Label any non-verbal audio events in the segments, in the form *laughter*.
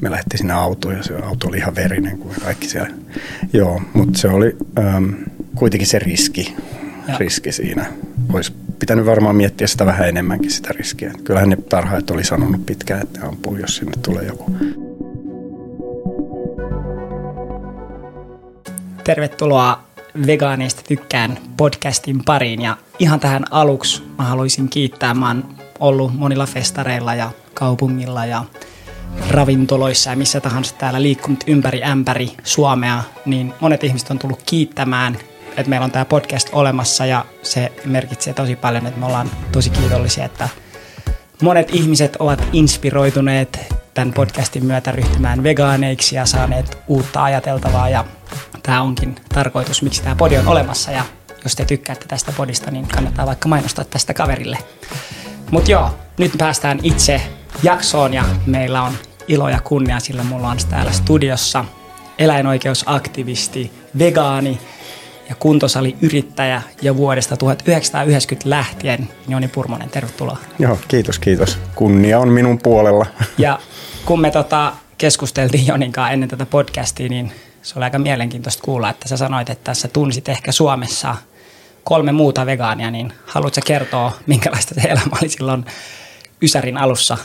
me lähdettiin sinne autoon ja se auto oli ihan verinen kuin kaikki siellä. Joo, mutta se oli äm, kuitenkin se riski, riski siinä. Olisi pitänyt varmaan miettiä sitä vähän enemmänkin sitä riskiä. Kyllähän ne tarhaajat oli sanonut pitkään, että ampuu, jos sinne tulee joku. Tervetuloa Vegaaneista tykkään podcastin pariin ja ihan tähän aluksi mä haluaisin kiittää. Mä oon ollut monilla festareilla ja kaupungilla ja ravintoloissa ja missä tahansa täällä liikkunut ympäri ämpäri Suomea, niin monet ihmiset on tullut kiittämään, että meillä on tämä podcast olemassa ja se merkitsee tosi paljon, että me ollaan tosi kiitollisia, että monet ihmiset ovat inspiroituneet tämän podcastin myötä ryhtymään vegaaneiksi ja saaneet uutta ajateltavaa ja tämä onkin tarkoitus, miksi tämä podi on olemassa ja jos te tykkäätte tästä podista, niin kannattaa vaikka mainostaa tästä kaverille. Mutta joo, nyt päästään itse jaksoon ja meillä on ilo ja kunnia, sillä mulla on täällä studiossa eläinoikeusaktivisti, vegaani ja kuntosaliyrittäjä ja vuodesta 1990 lähtien Joni Purmonen, tervetuloa. Joo, kiitos, kiitos. Kunnia on minun puolella. Ja kun me tota keskusteltiin Joninkaan ennen tätä podcastia, niin se oli aika mielenkiintoista kuulla, että sä sanoit, että sä tunsit ehkä Suomessa kolme muuta vegaania, niin haluatko kertoa, minkälaista se elämä oli silloin Ysärin alussa?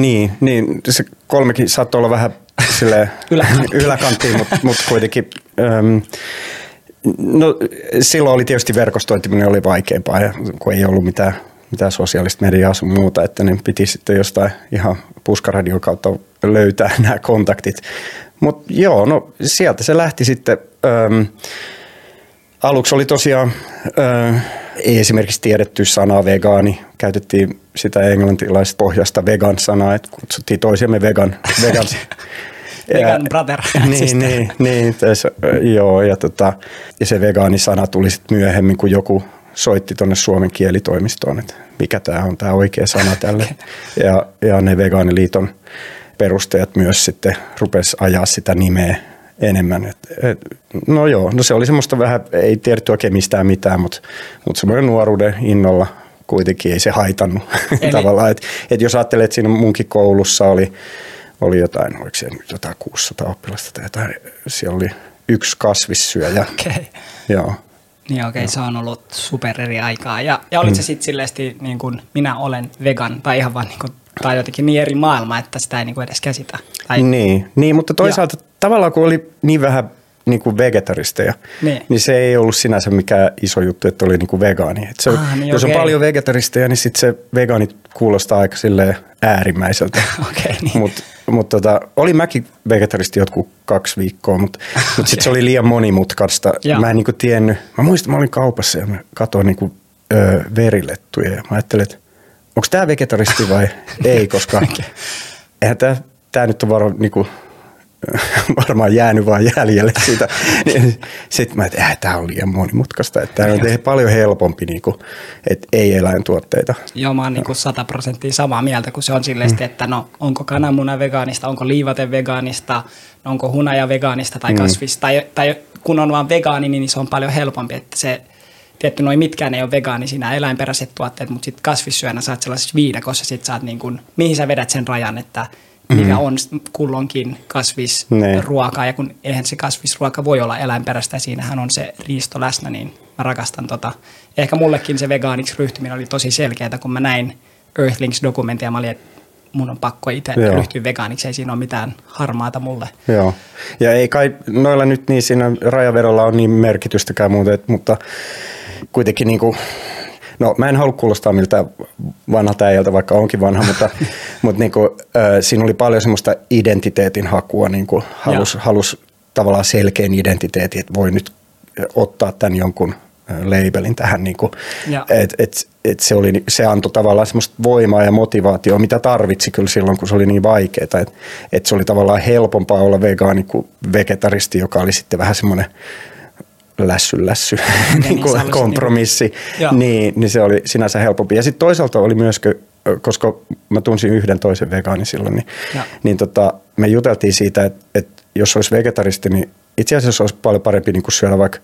Niin, niin se kolmekin saattoi olla vähän *laughs* yläkanttiin, yläkanttiin mutta, mutta kuitenkin... Äm, no, silloin oli tietysti verkostointiminen oli vaikeampaa, ja kun ei ollut mitään, mitään sosiaalista mediaa sun muuta, että ne piti sitten jostain ihan puskaradion kautta löytää *laughs* nämä kontaktit. Mutta joo, no sieltä se lähti sitten. Äm, aluksi oli tosiaan, äh, ei esimerkiksi tiedetty sanaa vegaani. Käytettiin sitä englantilaista pohjasta vegan-sanaa, että kutsuttiin toisiamme vegan. vegan. *laughs* vegan brother. *laughs* niin, niin, niin tässä, joo, ja, tota, ja se vegaani-sana tuli sitten myöhemmin, kun joku soitti tuonne Suomen kielitoimistoon, että mikä tämä on tämä oikea sana tälle. *laughs* ja, ja ne vegaaniliiton perustajat myös sitten rupes ajaa sitä nimeä enemmän. Et, et, no joo, no se oli semmoista vähän, ei tiedetty oikein mistään mitään, mutta, mutta semmoinen nuoruuden innolla kuitenkin ei se haitannut *laughs* Eli... tavallaan. Että et jos ajattelee, että siinä munkin koulussa oli, oli jotain, oliko se jotain 600 oppilasta tai jotain, siellä oli yksi kasvissyöjä. *laughs* Okay. Joo. Niin okei, okay, se on ollut super eri aikaa. Ja, ja olit mm. se sitten silleesti niin kuin minä olen vegan tai ihan vaan niin kuin tai jotenkin niin eri maailma, että sitä ei niinku edes käsitä. Tai... Niin, niin, mutta toisaalta ja. Tavallaan kun oli niin vähän niin kuin vegetaristeja, niin. niin se ei ollut sinänsä mikään iso juttu, että oli niin kuin vegaani. Et se, ah, niin jos okay. on paljon vegetaristeja, niin sitten se vegaani kuulostaa aika äärimmäiseltä. *laughs* okay, niin. Mutta mut tota, oli mäkin vegetaristi jotkut kaksi viikkoa, mutta okay. mut *laughs* sitten se oli liian monimutkaista. Ja. Mä en niin tiennyt. Mä muistan, mä olin kaupassa ja mä katsoin niin kuin, ö, verilettuja ja mä ajattelin, että onko tämä vegetaristi vai *laughs* ei, koska eihän tämä, nyt on varo, niinku, *laughs* varmaan jäänyt vaan jäljelle siitä. *laughs* Sitten mä, että tämä on liian monimutkaista. Että tämä on tehdä paljon helpompi, niinku, että ei eläintuotteita. Joo, mä oon niinku 100 prosenttia samaa mieltä, kun se on silleen, mm. että no, onko kananmuna vegaanista, onko liivate vegaanista, onko hunaja vegaanista tai kasvista. Mm. Tai, tai kun on vaan vegaani, niin se on paljon helpompi, että se tietty noin mitkään ei ole vegaanisia eläinperäiset tuotteet, mutta sitten kasvissyönä saat sellaisessa viidakossa, sit saat niin kuin, mihin sä vedät sen rajan, että mikä mm. on kulloinkin kasvisruokaa, ja kun eihän se kasvisruoka voi olla eläinperäistä, ja siinähän on se riisto läsnä, niin mä rakastan tota. Ehkä mullekin se vegaaniksi ryhtyminen oli tosi selkeää, kun mä näin Earthlings-dokumentia, ja mä olin, että mun on pakko itse ryhtyä vegaaniksi, ei siinä ole mitään harmaata mulle. Joo, ja ei kai noilla nyt niin siinä rajaverolla on niin merkitystäkään muuta, mutta kuitenkin niin kuin, no mä en halua kuulostaa miltä vanhalta äijältä, vaikka onkin vanha, mutta, *laughs* mutta niin kuin, äh, siinä oli paljon semmoista identiteetin hakua, niin kuin halus, halus tavallaan selkeän identiteetin, että voi nyt ottaa tämän jonkun labelin tähän, niin kuin, et, et, et se, oli, se antoi tavallaan semmoista voimaa ja motivaatiota, mitä tarvitsi kyllä silloin, kun se oli niin vaikeaa. Et, et se oli tavallaan helpompaa olla vegaani kuin vegetaristi, joka oli sitten vähän semmoinen lässy, lässy. *laughs* Niin, niin kuin kompromissi, niin, niin, niin se oli sinänsä helpompi. Ja sitten toisaalta oli myös, koska mä tunsin yhden toisen vegaani silloin, niin, niin tota, me juteltiin siitä, että, että jos olisi vegetaristi, niin itse asiassa olisi paljon parempi niin kuin syödä vaikka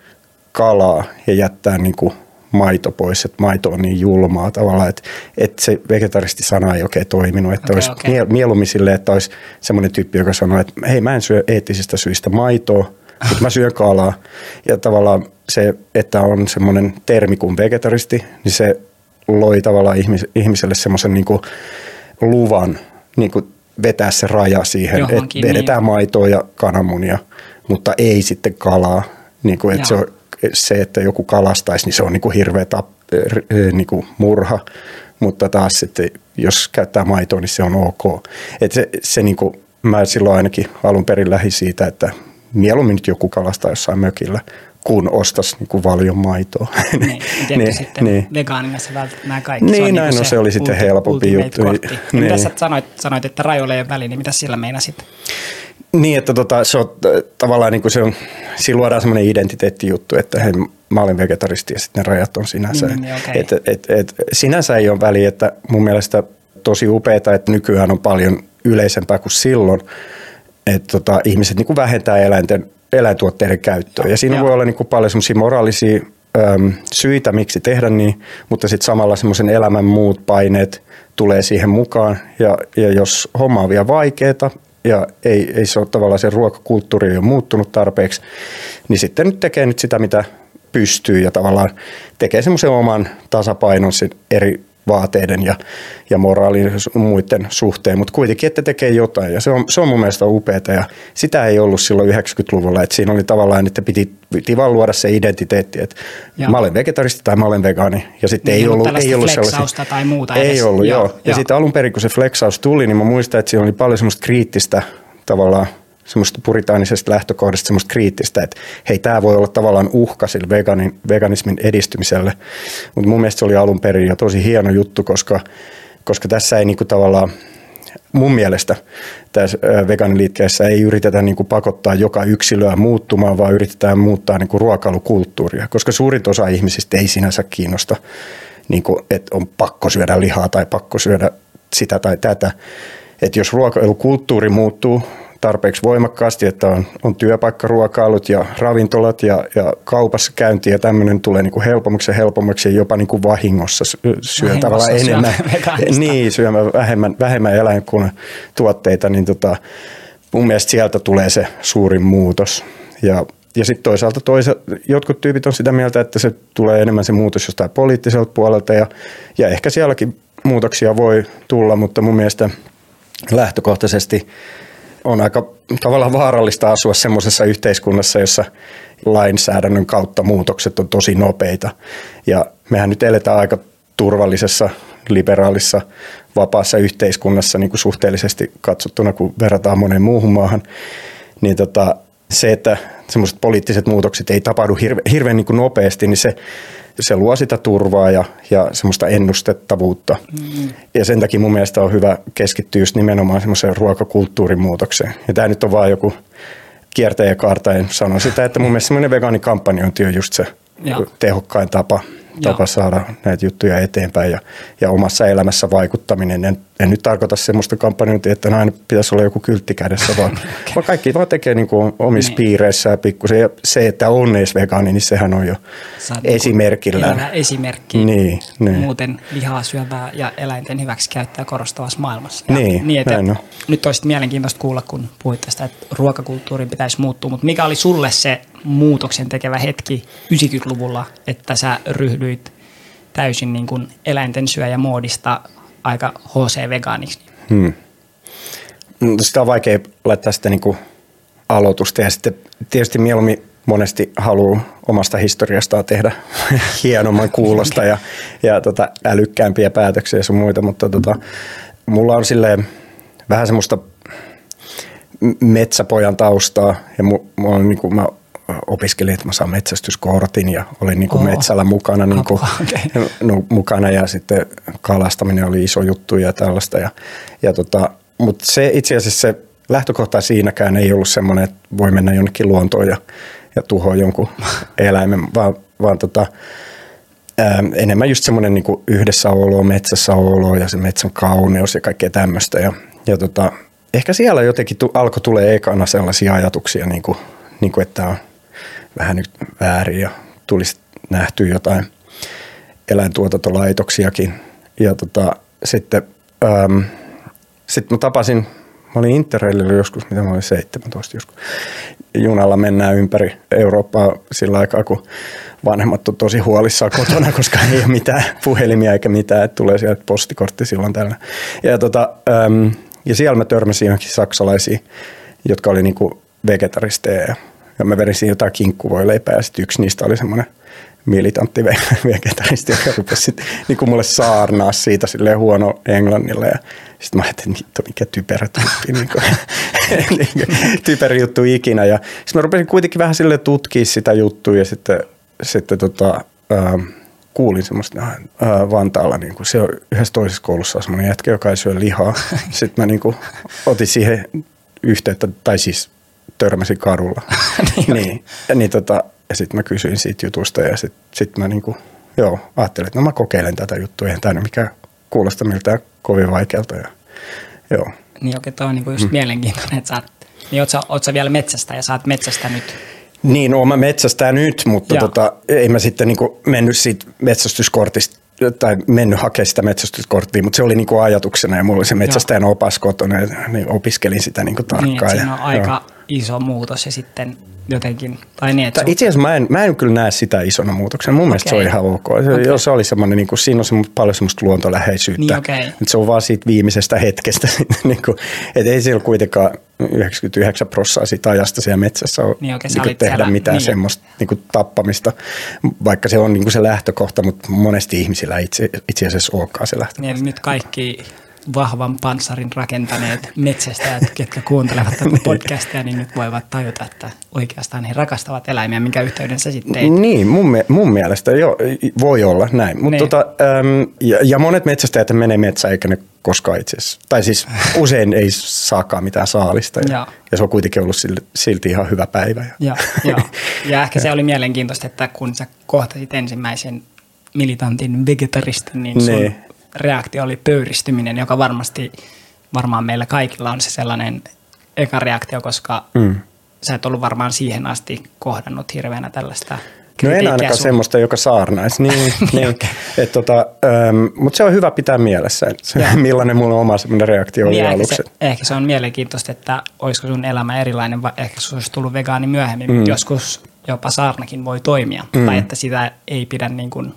kalaa ja jättää niin kuin maito pois, että maito on niin julmaa tavallaan, että, että se vegetaristi-sana ei oikein toiminut, että Okei, olisi okay. mieluummin silleen, että olisi semmoinen tyyppi, joka sanoo, että hei mä en syö eettisistä syistä maitoa, mutta mä syön kalaa. Ja tavallaan se, että on semmoinen termi kuin vegetaristi, niin se loi tavallaan ihmis- ihmiselle semmoisen niin kuin luvan niin kuin vetää se raja siihen, että Johonkin, vedetään niin. maitoa ja kananmunia, mutta ei sitten kalaa. Niin kuin, että se, on, se, että joku kalastaisi, niin se on niin kuin hirveä tap, niin kuin murha, mutta taas sitten, jos käyttää maitoa, niin se on ok. Et se, se niin kuin, mä silloin ainakin alun perin lähi siitä, että mieluummin nyt joku kalastaa jossain mökillä, kun ostaisi niin kuin valion maitoa. Niin, *laughs* tietty sitten niin. vegaanina se välttämättä nämä kaikki. Niin, on näin niinku on, se oli sitten ulti- helpompi juttu. kortti. *laughs* Niin. Niin. Mitä Niin. sä sanoit, sanoit, että rajoille ei ole väliä, niin mitä sillä meinasit? Niin, että tota, se on äh, tavallaan niin kuin se on, siinä luodaan semmoinen identiteettijuttu, että hei, mä olen vegetaristi ja sitten ne rajat on sinänsä. Niin, niin, okei. et, et, et, sinänsä ei ole väliä, että mun mielestä tosi upeaa, että nykyään on paljon yleisempää kuin silloin, että tota, ihmiset niin kuin vähentää eläinten, eläintuotteiden käyttöä. Ja siinä Joo. voi olla niin kuin paljon semmoisia moraalisia äm, syitä, miksi tehdä niin, mutta sitten samalla semmoisen elämän muut paineet tulee siihen mukaan. Ja, ja jos homma on vielä vaikeaa ja ei, ei se ole tavallaan se ruokakulttuuri ei ole muuttunut tarpeeksi, niin sitten nyt tekee nyt sitä, mitä pystyy ja tavallaan tekee semmoisen oman tasapainon eri vaateiden ja, ja moraalin muiden suhteen, mutta kuitenkin, että tekee jotain ja se on, se on mun mielestä upeaa ja sitä ei ollut silloin 90-luvulla, että siinä oli tavallaan, että piti, piti vaan luoda se identiteetti, että Joo. mä olen vegetaristi tai mä olen vegaani ja sitten Niin, ei ei ollut, ollut ei ollut flexausta tai muuta Ei edes. ollut, joo. Joo, Ja joo. sitten alun perin, kun se flexaus tuli, niin mä muistan, että siinä oli paljon semmoista kriittistä tavallaan semmoista puritaanisesta lähtökohdasta semmoista kriittistä, että hei, tämä voi olla tavallaan uhka sille veganin, veganismin edistymiselle. Mutta mun mielestä se oli alun perin jo tosi hieno juttu, koska, koska tässä ei niinku tavallaan, mun mielestä tässä ö, vegaaniliikkeessä ei yritetä niinku pakottaa joka yksilöä muuttumaan, vaan yritetään muuttaa niinku ruokailukulttuuria, koska suurin osa ihmisistä ei sinänsä kiinnosta, niinku, että on pakko syödä lihaa tai pakko syödä sitä tai tätä. Että jos ruokailukulttuuri muuttuu tarpeeksi voimakkaasti, että on, on työpaikkaruokailut ja ravintolat ja, ja kaupassa käynti ja tämmöinen tulee niinku helpommaksi ja helpommaksi ja jopa niinku vahingossa sy- syö Vahingossa tavallaan syö enemmän, *laughs* niin, syömään vähemmän, vähemmän eläinkunnan tuotteita, niin tota, mun mielestä sieltä tulee se suurin muutos. Ja, ja sitten toisaalta toisa, jotkut tyypit on sitä mieltä, että se tulee enemmän se muutos jostain poliittiselta puolelta ja, ja ehkä sielläkin muutoksia voi tulla, mutta mun mielestä lähtökohtaisesti on aika tavallaan vaarallista asua semmoisessa yhteiskunnassa, jossa lainsäädännön kautta muutokset on tosi nopeita. Ja mehän nyt eletään aika turvallisessa, liberaalissa, vapaassa yhteiskunnassa niin kuin suhteellisesti katsottuna, kun verrataan moneen muuhun maahan. Niin tota, se, että semmoiset poliittiset muutokset ei tapahdu hirve, hirveän niin kuin nopeasti, niin se, se luo sitä turvaa ja, ja semmoista ennustettavuutta. Mm. Ja sen takia mun mielestä on hyvä keskittyä just nimenomaan semmoiseen ruokakulttuurin muutokseen. Ja tämä nyt on vaan joku kiertäjä kaartaen sano sitä, että mun mielestä semmoinen vegaanikampanjointi on just se Joo. tehokkain tapa, tapa saada näitä juttuja eteenpäin ja, ja omassa elämässä vaikuttaminen. En, nyt tarkoita semmoista kampanjointia, että aina pitäisi olla joku kyltti kädessä, vaan, *laughs* vaan kaikki vaan tekee niin kuin omissa Niin. piireissä ja pikkusen. Ja se, että on edes vegaani, niin sehän on jo niinku esimerkillä. esimerkki Niin, niin. muuten lihaa syövää ja eläinten hyväksikäyttöä korostavassa maailmassa. Niin, niin että näin nyt olisi mielenkiintoista kuulla, kun puhuit tästä, että ruokakulttuurin pitäisi muuttua, mutta mikä oli sulle se muutoksen tekevä hetki 90-luvulla, että sä ryhdyit täysin niin kuin eläinten syöjä moodista aika HC-vegaaniksi? Hmm. No, Sitä on vaikea laittaa sitä niin kuin aloitusta ja sitten tietysti mieluummin monesti haluaa omasta historiastaan tehdä *laughs* hienomman kuulosta ja, ja tota, älykkäämpiä päätöksiä ja sun muita, mutta tota, mulla on silleen vähän semmoista metsäpojan taustaa ja mu, mulla on niin kuin, mä opiskelin, että mä saan metsästyskortin ja olin niin kuin Oho. metsällä mukana, niin kuin, okei. no, mukana ja sitten kalastaminen oli iso juttu ja tällaista. Ja, ja tota, mutta se itse asiassa se lähtökohta siinäkään ei ollut semmoinen, että voi mennä jonnekin luontoon ja, ja tuhoa jonkun *laughs* eläimen, vaan, vaan tota, ää, enemmän just semmoinen niin yhdessäolo, metsässä olo ja se metsän kauneus ja kaikkea tämmöistä. Ja, ja tota, ehkä siellä jotenkin tu, alkoi tulee ekana sellaisia ajatuksia, niin kuin, niin kuin, että vähän nyt väärin ja tulisi nähtyä jotain eläintuotantolaitoksiakin. Ja tota, sitten äm, sit mä tapasin, mä olin Interraililla joskus, mitä mä olin 17 joskus. Junalla mennään ympäri Eurooppaa sillä aikaa, kun vanhemmat on tosi huolissaan kotona, *laughs* koska ei ole mitään puhelimia eikä mitään, että tulee sieltä postikortti silloin tällä. Ja, tota, äm, ja siellä mä törmäsin johonkin saksalaisiin, jotka oli niinku vegetaristeja ja, ja mä verin jotain kinkkuvoileipää ja sitten yksi niistä oli semmoinen militantti *laughs* vegetaristi, joka rupesi sitten niin kuin mulle saarnaa siitä silleen huono englannilla. Ja sitten mä ajattelin, että mikä typerä tyyppi, niin kuin, *laughs* typerä juttu ikinä. Ja sitten mä rupesin kuitenkin vähän sille tutkia sitä juttua ja sitten, sitten tota, ähm, kuulin semmoista äh, Vantaalla, niin kuin se on yhdessä toisessa koulussa semmoinen jätkä, joka ei syö lihaa. *laughs* Sitten mä niin kuin, otin siihen yhteyttä, tai siis törmäsin kadulla. *laughs* niin, niin, ja niin tota, ja sitten mä kysyin siitä jutusta ja sitten sit mä niinku, joo, ajattelin, että no mä kokeilen tätä juttua, eihän tämä mikä kuulosta miltään kovin vaikealta. Ja, joo. Niin okei, toi on niinku just mm. mielenkiintoinen, että sä, niin oot sä, oot sä vielä metsästä ja sä oot metsästä nyt? Niin, oon mä metsästä nyt, mutta tota, ei mä sitten niinku mennyt siitä metsästyskortista tai mennyt hakemaan sitä metsästyskorttia, mutta se oli niinku ajatuksena ja mulla oli se metsästäjän opas kotona ja niin opiskelin sitä niinku tarkkaan. Niin, siinä on ja, aika joo. Iso muutos ja sitten jotenkin, tai niin, että Itse asiassa mä en, mä en kyllä näe sitä isona muutoksena. Mun okay. mielestä se on ihan ok. Se, okay. Jos se oli semmoinen, niin kuin, siinä on semmoista, paljon semmoista luontoläheisyyttä. Niin, okay. se on vaan siitä viimeisestä hetkestä. *laughs* niin kuin, et ei siellä kuitenkaan 99 prosenttia siitä ajasta siellä metsässä ole niin, okay, niin kuin tehdä siellä, mitään niin. semmoista niin kuin tappamista, vaikka se on niin kuin se lähtökohta, mutta monesti ihmisillä itse, itse asiassa olekaan se lähtökohta. Niin, nyt kaikki vahvan panssarin rakentaneet metsästäjät, *laughs* ketkä kuuntelevat tätä podcastia, niin nyt voivat tajuta, että oikeastaan he rakastavat eläimiä, minkä yhteyden sä sitten teit. Niin, mun, mun mielestä jo, voi olla näin. Mut niin. tota, äm, ja, ja monet metsästäjät menee metsään eikä ne koskaan itse asiassa, tai siis *laughs* usein ei saakaan mitään saalista. Ja, ja. ja se on kuitenkin ollut silti ihan hyvä päivä. Ja, ja, *laughs* ja ehkä se oli mielenkiintoista, että kun sä kohtasit ensimmäisen militantin vegetaristin, niin sun niin reaktio oli pöyristyminen, joka varmasti varmaan meillä kaikilla on se sellainen eka reaktio, koska mm. sä et ollut varmaan siihen asti kohdannut hirveänä tällaista No en ainakaan sun... semmoista, joka saarnaisi. *laughs* Niin, niin, niin. Et tota, ähm, mutta se on hyvä pitää mielessä, se, millainen mulla oma semmoinen reaktio niin oli ehkä aluksi. Se, ehkä se on mielenkiintoista, että olisiko sun elämä erilainen, vai ehkä se olisi tullut vegaani myöhemmin, mm. mutta joskus jopa saarnakin voi toimia, mm. tai että sitä ei pidä niin kuin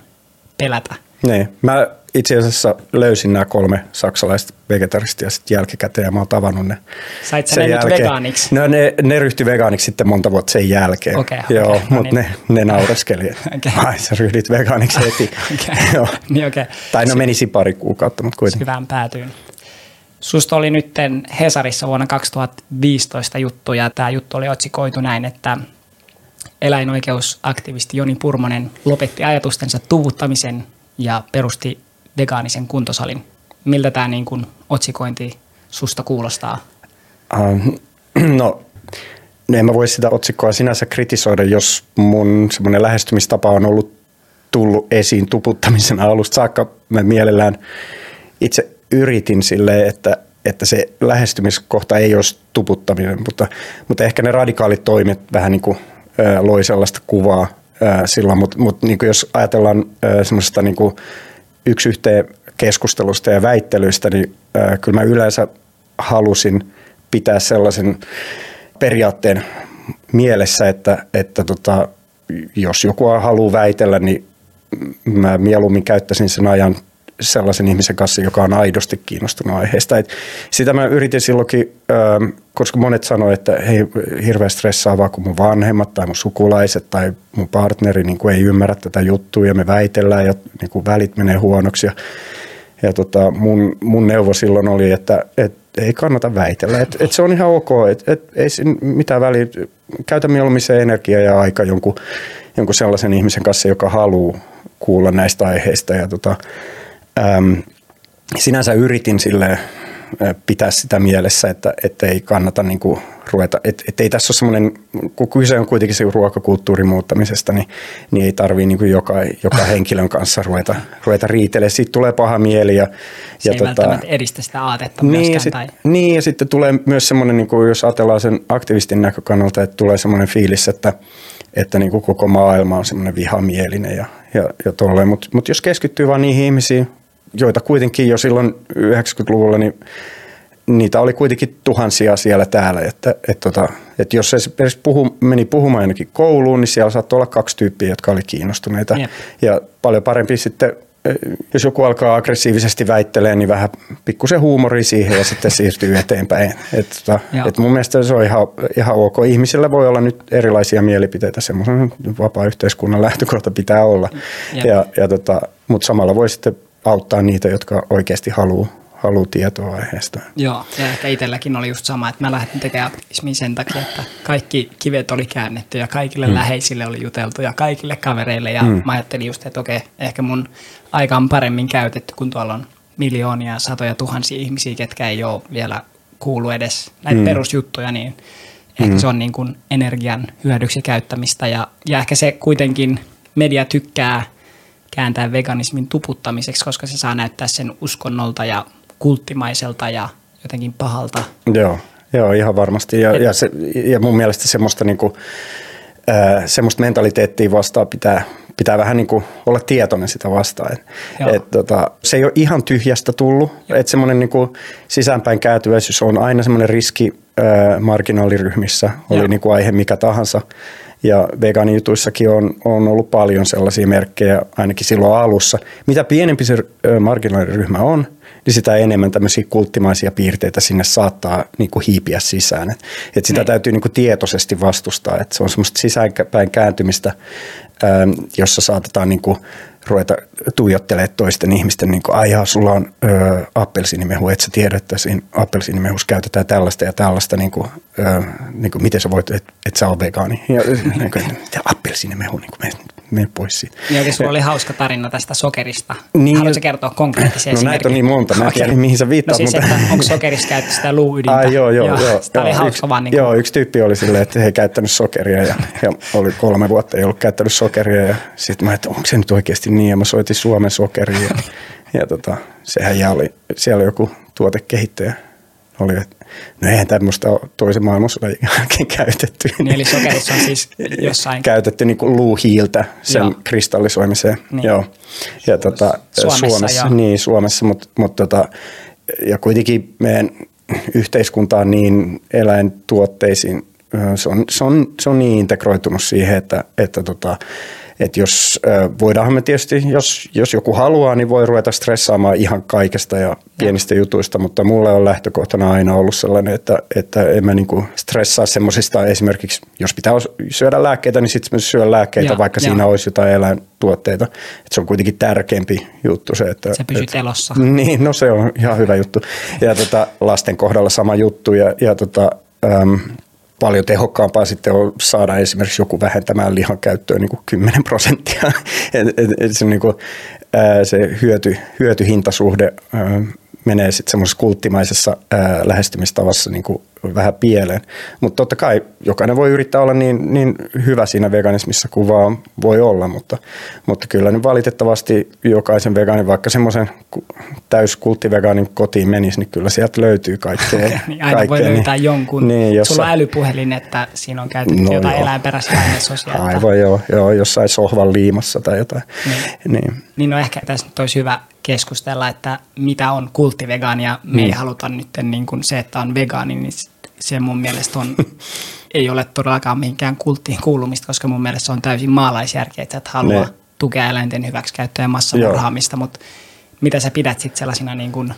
pelätä. Niin, mä itse asiassa löysin nämä kolme saksalaista vegetaristia sitten jälkikäteen ja mä oon tavannut ne. Sait sä ne jälkeen. nyt vegaaniksi? No ne, ne ryhtyi vegaaniksi sitten monta vuotta sen jälkeen. Okay, Joo, okay, no mutta niin. ne, ne naureskeli, että *laughs* okay. ai sä ryhdyt vegaaniksi heti. *laughs* okay. *laughs* Joo. Niin, okay. Tai no menisi pari kuukautta, mutta kuitenkin. Hyvään päätyyn. Susta oli nyt Hesarissa vuonna 2015 juttu ja tämä juttu oli otsikoitu näin, että eläinoikeusaktivisti Joni Purmonen lopetti ajatustensa tuvuttamisen ja perusti vegaanisen kuntosalin. Miltä tämä niin kuin otsikointi susta kuulostaa? Uh, *clears throat* no, en mä voi sitä otsikkoa sinänsä kritisoida, jos mun semmoinen lähestymistapa on ollut tullut esiin tuputtamisen alusta saakka. Mä mielellään itse yritin sille, että, että se lähestymiskohta ei olisi tuputtaminen, mutta, mutta ehkä ne radikaalit toimet vähän niin kuin, loi sellaista kuvaa ää, silloin, mutta, mutta niin jos ajatellaan semmoista niin yksi yhteen keskustelusta ja väittelyistä, niin äh, kyllä mä yleensä halusin pitää sellaisen periaatteen mielessä, että, että tota, jos joku haluaa väitellä, niin mä mieluummin käyttäisin sen ajan sellaisen ihmisen kanssa, joka on aidosti kiinnostunut aiheesta. Et sitä mä yritin silloinkin, ähm, koska monet sanoivat, että hei, hirveän stressaavaa, kun mun vanhemmat tai mun sukulaiset tai mun partneri niin kuin ei ymmärrä tätä juttua ja me väitellään ja niin kuin välit menee huonoksi. Ja, ja tota, mun, mun neuvo silloin oli, että et, ei kannata väitellä, että et se on ihan ok, että et, ei mitään väliä, käytä mieluummin se energia ja aika jonkun, jonkun sellaisen ihmisen kanssa, joka haluaa kuulla näistä aiheista ja tota, Ähm, sinänsä yritin sille pitää sitä mielessä, että, että ei kannata niin kuin ruveta, että, että ei tässä ole semmoinen, kun kyse on kuitenkin se ruokakulttuurin muuttamisesta, niin, niin ei tarvii niin kuin joka, joka *laughs* henkilön kanssa ruveta, ruveta riitelemään. Siitä tulee paha mieli. Ja, se ja ei tota, välttämättä edistä sitä aatetta niin, myöskään. Ja sit, tai... Niin, ja sitten tulee myös semmoinen, niin kuin jos ajatellaan sen aktivistin näkökannalta, että tulee semmoinen fiilis, että, että niin kuin koko maailma on semmoinen vihamielinen ja, ja, ja tolleen. Mutta mut jos keskittyy vain niihin ihmisiin, joita kuitenkin jo silloin 90-luvulla, niin niitä oli kuitenkin tuhansia siellä täällä. Että, et tota, et jos edes puhu, meni puhumaan ainakin kouluun, niin siellä saattoi olla kaksi tyyppiä, jotka oli kiinnostuneita. Jep. Ja paljon parempi sitten, eh, jos joku alkaa aggressiivisesti väittelee, niin vähän pikkusen huumoria siihen ja sitten siirtyy *laughs* eteenpäin. Et, tota, et mun mielestä se on ihan, ihan ok. Ihmisillä voi olla nyt erilaisia mielipiteitä, semmoisen vapaa yhteiskunnan lähtökohta pitää olla. Jep. Ja, ja tota, Mutta samalla voi sitten auttaa niitä, jotka oikeasti haluaa haluu tietoa aiheesta. Joo, ja ehkä itselläkin oli just sama, että mä lähdin tekemään aktivismia sen takia, että kaikki kivet oli käännetty ja kaikille hmm. läheisille oli juteltu ja kaikille kavereille. Ja hmm. mä ajattelin just, että okei, ehkä mun aika on paremmin käytetty, kun tuolla on miljoonia, satoja tuhansia ihmisiä, ketkä ei ole vielä kuulu edes näitä hmm. perusjuttuja, niin ehkä hmm. se on niin kuin energian hyödyksi käyttämistä. Ja, ja ehkä se kuitenkin media tykkää kääntää veganismin tuputtamiseksi, koska se saa näyttää sen uskonnolta ja kulttimaiselta ja jotenkin pahalta. Joo, joo ihan varmasti. Ja, ja, se, ja mun mielestä semmoista, niinku, ää, semmoista mentaliteettia vastaan pitää, pitää vähän niinku olla tietoinen sitä vastaan. Et, et, tota, se ei ole ihan tyhjästä tullut. Että semmoinen niinku sisäänpäin kääntyväisyys on aina semmoinen riski ää, marginaaliryhmissä, oli niinku aihe mikä tahansa. Ja vegaanijutuissakin on, on ollut paljon sellaisia merkkejä, ainakin silloin alussa. Mitä pienempi se marginaaliryhmä on, niin sitä enemmän tämmöisiä kulttimaisia piirteitä sinne saattaa niin kuin hiipiä sisään. Et, et sitä niin. täytyy niin kuin tietoisesti vastustaa, että se on semmoista sisäänpäin kääntymistä, jossa saatetaan niin kuin ruveta tuijottelemaan toisten ihmisten, niin kuin, ai jaa, sulla on ö, appelsiinimehu, et sä tiedä, että siinä appelsiinimehussa käytetään tällaista ja tällaista, niin kuin, ö, niin kuin, miten sä voit, että et sä oot vegaani. Ja, *laughs* niin kuin, mitä appelsiinimehu, niin kuin, mene pois siitä. Niin oikein sulla oli hauska tarina tästä sokerista. Niin, Haluatko kertoa konkreettisia No näitä on niin monta, mä en tiedä mihin sä viittaat. No siis, mutta... että onko sokerissa käytetty sitä luuydintä? Ai joo, joo. joo, joo Tämä oli hauska yksi, vaan. Niin kuin... Joo, yksi tyyppi oli silleen, että he ei käyttänyt sokeria ja, ja oli kolme vuotta ei ollut käyttänyt sokeria ja sitten mä että onko se nyt oikeasti niin ja mä soitin Suomen sokeria ja, ja tota, sehän ja oli, siellä oli joku tuotekehittäjä oli, että no eihän tämmöistä ole toisen maailmansodan jälkeen käytetty. Niin, eli sokerissa on siis *laughs* jossain... Käytetty niin kuin luuhiiltä sen joo. kristallisoimiseen. Niin. Joo. Ja tota, Suomessa, Suomessa joo. niin Suomessa, mutta mut tota, ja kuitenkin meidän yhteiskunta on niin eläintuotteisiin, se on, se on, se on niin integroitunut siihen, että, että tota, että jos voidaanhan me tietysti, jos, jos joku haluaa, niin voi ruveta stressaamaan ihan kaikesta ja pienistä ja. jutuista, mutta mulle on lähtökohtana aina ollut sellainen, että, että en mä niinku stressaa semmoisista esimerkiksi, jos pitää syödä lääkkeitä, niin sitten syö lääkkeitä, ja, vaikka ja. siinä olisi jotain eläintuotteita. Et se on kuitenkin tärkeämpi juttu se, että... Se pysyt elossa. *laughs* Niin, no se on ihan hyvä juttu. Ja tota, lasten kohdalla sama juttu ja, ja tota, äm, paljon tehokkaampaa sitten on saada esimerkiksi joku vähentämään lihan käyttöön niin kuin 10 prosenttia. *laughs* se, niin kuin, ää, se hyöty, hyötyhintasuhde ää, menee sitten semmoisessa kulttimaisessa ää, lähestymistavassa niin kuin vähän pieleen. Mutta totta kai jokainen voi yrittää olla niin, niin hyvä siinä veganismissa kuin vaan voi olla, mutta, mutta kyllä nyt valitettavasti jokaisen vegaanin, vaikka semmoisen täyskulttivegaanin kotiin menisi, niin kyllä sieltä löytyy kaikkea. *laughs* niin aina kaikkea, voi löytää niin, jonkun. Niin, jossa, Sulla on älypuhelin, että siinä on käytetty no jotain eläinperäisiä ainesosia. Aivan joo, joo, jossain sohvan liimassa tai jotain. Niin, niin. niin no ehkä tässä nyt olisi hyvä keskustella, että mitä on kulttivegaani ja me mm. ei haluta nyt niin kuin se, että on vegaani, niin se mun mielestä on, *laughs* ei ole todellakaan mihinkään kulttiin kuulumista, koska mun mielestä se on täysin maalaisjärkeä, että et halua ne. tukea eläinten hyväksikäyttöä ja massamurhaamista, mutta mitä sä pidät sitten sellaisina, niin kuin,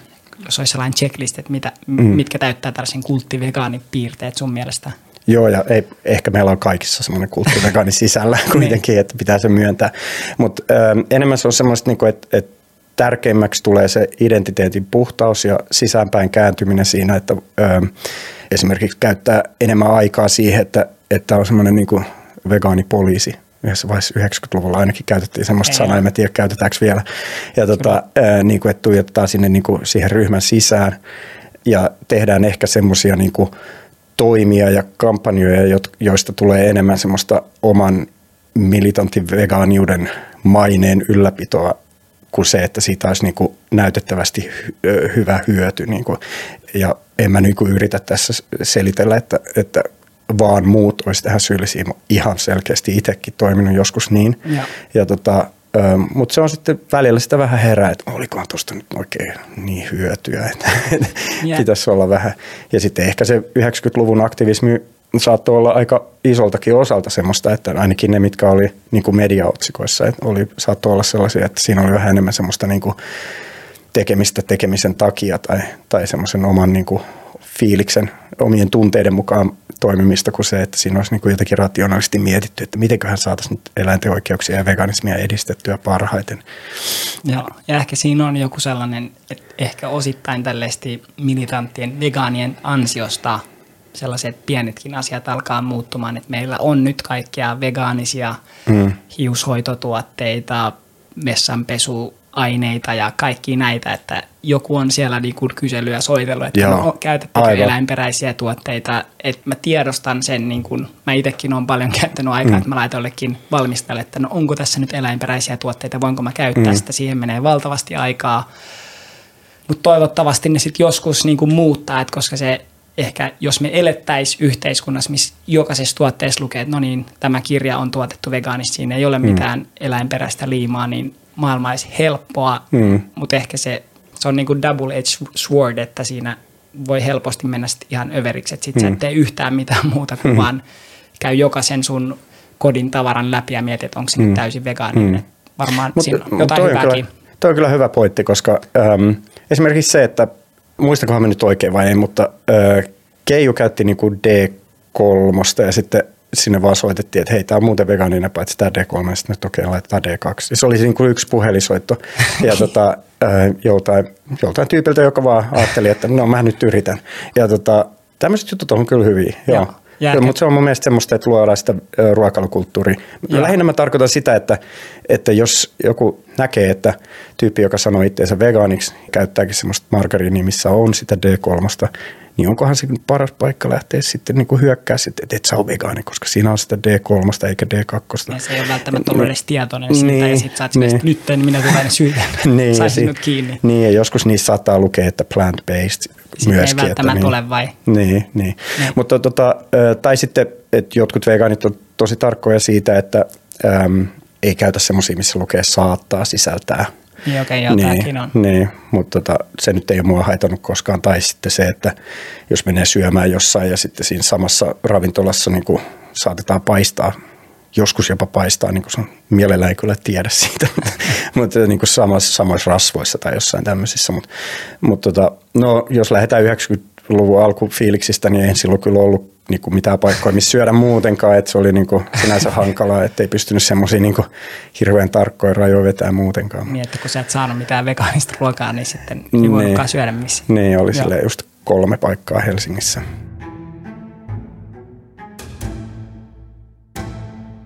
jos olisi sellainen checklist, että mitä, mm. mitkä täyttää tällaisen kulttivegaanipiirteet sun mielestä? Joo, ja ei, ehkä meillä on kaikissa semmoinen kulttivegaani sisällä *laughs* kuitenkin, että pitää se myöntää. Mutta enemmän se on semmoista, niinku, että et tärkeimmäksi tulee se identiteetin puhtaus ja sisäänpäin kääntyminen siinä, että ö, esimerkiksi käyttää enemmän aikaa siihen, että, että on semmoinen niin kuin vegaanipoliisi. Yhdessä vaiheessa 90-luvulla ainakin käytettiin semmoista sanaa, en tiedä käytetäänkö vielä. Ja tota, ää, niin kuin, että tuijotetaan sinne niin kuin siihen ryhmän sisään ja tehdään ehkä semmoisia niin kuin toimia ja kampanjoja, joista tulee enemmän semmoista oman militantin vegaaniuden maineen ylläpitoa kuin se, että siitä olisi niin kuin näytettävästi hy- hyvä hyöty. Niin kuin, ja en mä niin kuin yritä tässä selitellä, että, että vaan muut olisi tähän syyllisiä. Mä ihan selkeästi itsekin toiminut joskus niin. Ja, ja tota, mutta se on sitten välillä sitä vähän herää, että olikohan tuosta nyt oikein niin hyötyä, että *laughs* yeah. pitäisi olla vähän. Ja sitten ehkä se 90-luvun aktivismi saattoi olla aika isoltakin osalta semmoista, että ainakin ne, mitkä oli niin kuin mediaotsikoissa, että oli, saattoi olla sellaisia, että siinä oli vähän enemmän semmoista niin kuin tekemistä tekemisen takia tai, tai semmoisen oman niin kuin fiiliksen, omien tunteiden mukaan toimimista kuin se, että siinä olisi niin kuin jotenkin rationaalisesti mietitty, että mitenköhän saataisiin nyt eläinten oikeuksia ja veganismia edistettyä parhaiten. Joo, ja ehkä siinä on joku sellainen, että ehkä osittain tällaisesti militanttien vegaanien ansiosta sellaiset pienetkin asiat alkaa muuttumaan, että meillä on nyt kaikkia vegaanisia mm. hiushoitotuotteita, vessanpesu aineita ja kaikki näitä, että joku on siellä niin kuin kyselyä soitellut, että Joo, no, käytättekö aivan. eläinperäisiä tuotteita, että mä tiedostan sen, niin kuin, mä itsekin olen paljon *laughs* käyttänyt aikaa, mm. että mä laitan jollekin valmistalle, että no onko tässä nyt eläinperäisiä tuotteita, voinko mä käyttää mm. sitä, siihen menee valtavasti aikaa, mutta toivottavasti ne sitten joskus niin kuin muuttaa, että koska se ehkä jos me elettäisiin yhteiskunnassa, missä jokaisessa tuotteessa lukee, että no niin, tämä kirja on tuotettu vegaanisesti, siinä ei ole mm. mitään eläinperäistä liimaa, niin maailma olisi helppoa, mm. mutta ehkä se, se on niin kuin double-edged sword, että siinä voi helposti mennä sit ihan överiksi, että sit mm. sä et tee yhtään mitään muuta kuin mm. vaan käy jokaisen sun kodin tavaran läpi ja mietit, että onko se mm. nyt täysin vegaaninen. Mm. Varmaan Mut, siinä on jotain toi hyvääkin. On kyllä, toi on kyllä hyvä pointti, koska ähm, esimerkiksi se, että muistakohan mä nyt oikein vai ei, mutta äh, Keiju käytti niin kuin D3 ja sitten sinne vaan soitettiin, että hei, tämä on muuten vegaaninen, paitsi tämä D3, ja sitten okei, okay, laitetaan D2. Ja se oli niin kuin yksi puhelisoitto *laughs* ja tota, joltain, joltain tyypiltä, joka vaan ajatteli, että no mä nyt yritän. Ja tota, tämmöiset jutut on kyllä hyviä. Joo. Joo. mutta se on mun mielestä semmoista, että luodaan sitä ruokailukulttuuria. Lähinnä mä tarkoitan sitä, että, että jos joku näkee, että tyyppi, joka sanoo itseensä vegaaniksi, käyttääkin semmoista margariinia, missä on sitä D3, niin onkohan se paras paikka lähteä sitten niin kuin hyökkää sitten, että et sä ole vegaani, koska siinä on sitä D3 eikä D2. Ja se ei ole välttämättä ollut edes tietoinen siitä, niin, ja sitten sä oot niin. nyt *laughs* niin minä tulen syytän, niin, saisin nyt kiinni. Niin, ja joskus niissä saattaa lukea, että plant-based sitten myöskin. ei välttämättä että, ole vai? Niin, niin. niin. Mutta tota, tai sitten, että jotkut vegaanit on tosi tarkkoja siitä, että äm, ei käytä semmoisia, missä lukee saattaa sisältää niin okei, okay, niin, on. Niin, mutta tota, se nyt ei ole mua haitannut koskaan. Tai sitten se, että jos menee syömään jossain ja sitten siinä samassa ravintolassa niin kuin saatetaan paistaa, joskus jopa paistaa, niin kuin mielellään ei kyllä tiedä *laughs* siitä, mutta niin kuin samassa, samoissa rasvoissa tai jossain tämmöisissä. Mutta, mutta tota, no, jos lähdetään 90-luvun alkufiiliksistä, niin ei silloin kyllä ollut niin kuin mitään paikkoja, missä syödä muutenkaan, että se oli niin kuin sinänsä *laughs* hankalaa, että ei pystynyt semmoisia niin hirveän tarkkoja rajoja vetämään muutenkaan. Niin, että kun sä et saanut mitään vegaanista ruokaa, niin sitten ei niin, voinutkaan syödä missä. Niin, oli sille just kolme paikkaa Helsingissä.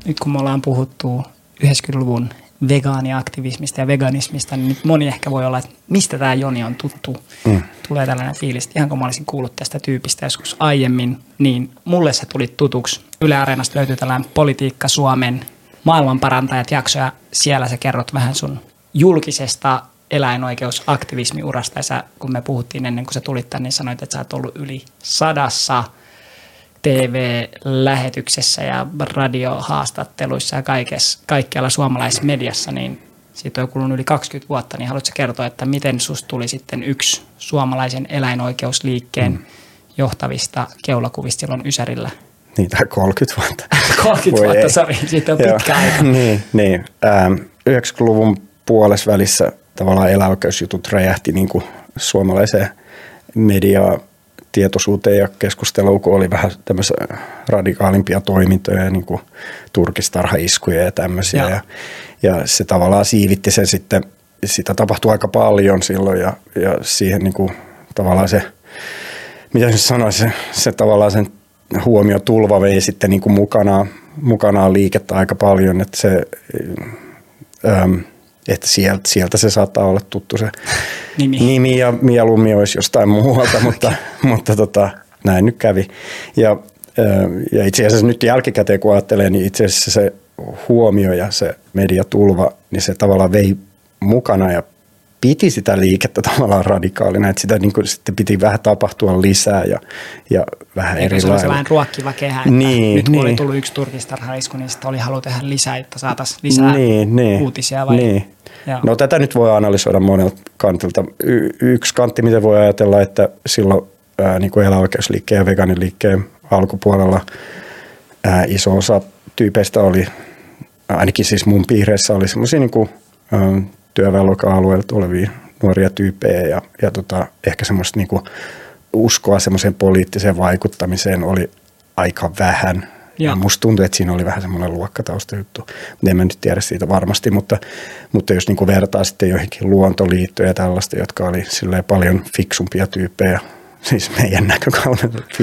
Nyt kun me ollaan puhuttu 90-luvun vegaaniaktivismista ja veganismista, niin nyt moni ehkä voi olla, että mistä tämä Joni on tuttu. Mm. Tulee tällainen fiilis, ihan kun mä olisin kuullut tästä tyypistä joskus aiemmin, niin mulle se tuli tutuksi. Yle Areenasta löytyy tällainen Politiikka Suomen maailmanparantajat jakso ja siellä sä kerrot vähän sun julkisesta eläinoikeusaktivismiurasta. Ja sä, kun me puhuttiin ennen kuin sä tulit tänne, niin sanoit, että sä oot ollut yli sadassa – TV-lähetyksessä ja radiohaastatteluissa ja kaikessa, kaikkialla suomalaismediassa, niin siitä on kulunut yli 20 vuotta, niin haluatko kertoa, että miten susta tuli sitten yksi suomalaisen eläinoikeusliikkeen mm. johtavista keulakuvista silloin Ysärillä? Niin, tai 30 vuotta. *laughs* 30 vuotta, sori, siitä on pitkä aika. *laughs* niin, niin. Ähm, 90-luvun puolessa välissä tavallaan eläoikeusjutut räjähti niin kuin suomalaiseen mediaan tietoisuuteen ja keskusteluun, kun oli vähän tämmöisiä radikaalimpia toimintoja, niin kuin turkistarhaiskuja ja tämmöisiä. Ja. Ja, ja se tavallaan siivitti sen sitten, sitä tapahtui aika paljon silloin ja, ja siihen niin kuin, tavallaan se, mitä se sanoisi, se, se tavallaan sen huomio tulva vei sitten niin kuin mukanaan, mukanaan liikettä aika paljon, että se, ähm, että sieltä, sieltä se saattaa olla tuttu se nimi, nimi ja mieluummin olisi jostain muualta, *laughs* mutta, mutta tota, näin nyt kävi. Ja, ja itse asiassa nyt jälkikäteen kun ajattelee, niin itse asiassa se huomio ja se mediatulva, niin se tavallaan vei mukana ja piti sitä liikettä tavallaan radikaalina, että sitä niin kuin sitten piti vähän tapahtua lisää ja, ja vähän Eikö eri se oli lailla. sellainen ruokkiva kehä, että Niin, nyt kun oli niin. tullut yksi turkistarhaisku, niin sitten oli halu tehdä lisää, jotta saataisiin lisää niin, niin, uutisia vai? Niin. No tätä nyt voi analysoida monelta kantilta. Y- yksi kantti, miten voi ajatella, että silloin ää, niin kuin eläoikeusliikkeen ja vegaaniliikkeen alkupuolella ää, iso osa tyypeistä oli, ainakin siis mun piireissä oli semmoisia niin työväenluokan-alueelta olevia nuoria tyyppejä ja, ja tota, ehkä semmoista niin kuin uskoa semmoiseen poliittiseen vaikuttamiseen oli aika vähän. Ja Joo. musta tuntui, että siinä oli vähän semmoinen luokkataustajuttu. Mutta en mä nyt tiedä siitä varmasti, mutta, mutta jos niin vertaa sitten joihinkin luontoliittoja ja tällaista, jotka oli paljon fiksumpia tyyppejä, siis meidän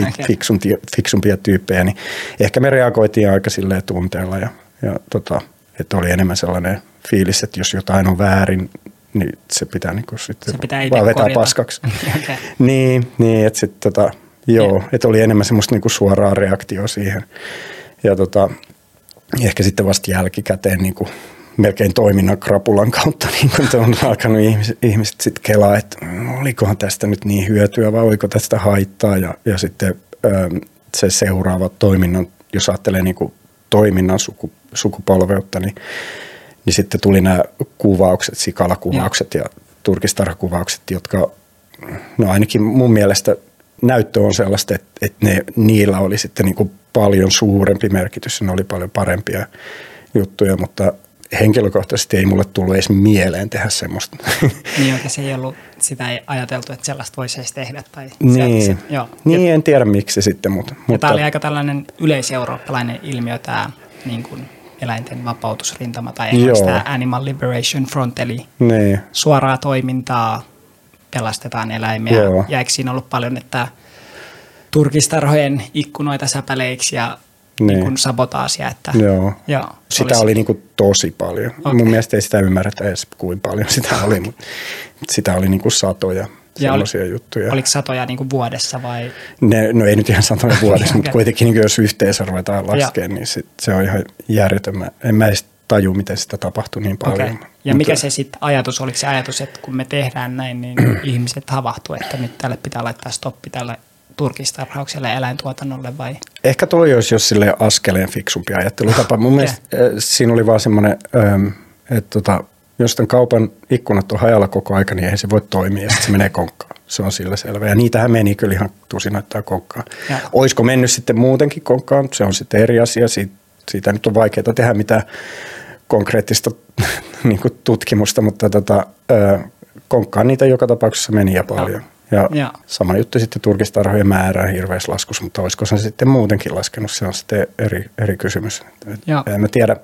Okei. fiksumpia, fiksumpia tyyppejä, niin ehkä me reagoitiin aika silleen tunteella ja, ja tota, että oli enemmän sellainen fiilis, että jos jotain on väärin, niin se pitää niin sitten Se pitää vaan vetää korjata. paskaksi. *laughs* Okei. Niin, niin että sitten tota, joo, että oli enemmän semmoista niinku suoraa reaktioa siihen. Ja tota, ehkä sitten vasta jälkikäteen niinku melkein toiminnan krapulan kautta *laughs* niin kun on alkanut ihmiset, ihmiset sitten kelaa, että no, olikohan tästä nyt niin hyötyä vai oliko tästä haittaa? Ja, ja sitten ähm, se seuraava toiminnan, jos ajattelee niinku toiminnan suku, sukupolveutta, niin, niin sitten tuli nämä kuvaukset, sikalakuvaukset ja turkistarhakuvaukset, jotka no ainakin mun mielestä näyttö on sellaista, että, että ne, niillä oli sitten niin kuin paljon suurempi merkitys ja ne oli paljon parempia juttuja, mutta henkilökohtaisesti ei mulle tullut edes mieleen tehdä semmoista. *laughs* Niin oikein se ei ollut, sitä ei ajateltu, että sellaista voisi edes tehdä. Tai niin, Se, joo. niin en tiedä miksi sitten, mutta, Ja mutta tämä oli aika tällainen yleiseurooppalainen ilmiö, tämä niin kuin eläinten vapautusrintama tai Joo. tämä Animal Liberation Front, eli niin, suoraa toimintaa, pelastetaan eläimiä. Joo. Ja eikö siinä ollut paljon, että turkistarhojen ikkunoita säpäleiksi ja niin. Niin. Kuin sabotaasia. Että, joo. Joo, Sitä oli niin kuin tosi paljon. Okei. Mun mielestä ei sitä ymmärretä edes kuinka paljon *laughs* sitä oli, mutta sitä oli niin kuin satoja semmoisia juttuja. Oliko satoja niin kuin vuodessa vai? Ne, no ei nyt ihan satoja *laughs* vuodessa, mutta Okei. kuitenkin niin jos yhteensä ruvetaan laskemaan, niin sit se on ihan järjetön. Mä, en mä edes taju, miten sitä tapahtui niin paljon. Okay. Ja mikä se sitten ajatus, oliko se ajatus, että kun me tehdään näin, niin *clears throat* ihmiset havahtuu, että nyt tälle pitää laittaa stoppi tälle turkistarhaukselle ja eläintuotannolle vai? Ehkä toi olisi jos sille askeleen fiksumpi ajattelutapa. Mun mielestä äh, siinä oli vaan semmoinen, ähm, että tota, jos tämän kaupan ikkunat on hajalla koko aika, niin eihän se voi toimia ja sitten se menee konkkaan. Se on sillä selvä. Ja niitähän meni kyllä ihan tusinoittaa konkkaan. Ja. Olisiko mennyt sitten muutenkin konkkaan, se on sitten eri asia. Siitä, siitä nyt on vaikeaa tehdä mitään konkreettista *laughs* niin kuin tutkimusta, mutta tota, konkkaan niitä joka tapauksessa meni ja paljon. Ja Joo. sama juttu sitten turkistarhojen määrää hirveässä laskussa, mutta olisiko se sitten muutenkin laskenut, se on sitten eri, eri kysymys. Et Joo. En mä tiedä,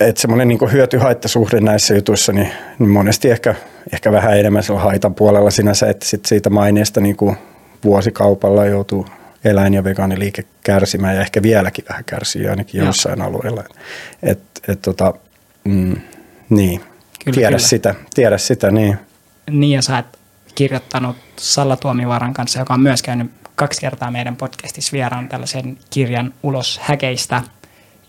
että semmoinen niin hyöty-haittasuhde näissä jutuissa, niin, niin monesti ehkä, ehkä vähän enemmän sillä haitan puolella sinänsä, että sit siitä maineesta niin kuin vuosikaupalla joutuu eläin- ja vegaaniliike kärsimään ja ehkä vieläkin vähän kärsii ainakin Joo. joissain alueilla. Et, et, tota, mm, niin, Kyllä, tiedä kyllä. sitä, tiedä sitä, niin. Niin ja sä oot kirjoittanut Salla Tuomivaaran kanssa, joka on myös käynyt kaksi kertaa meidän podcastissa vieraan tällaisen kirjan ulos häkeistä.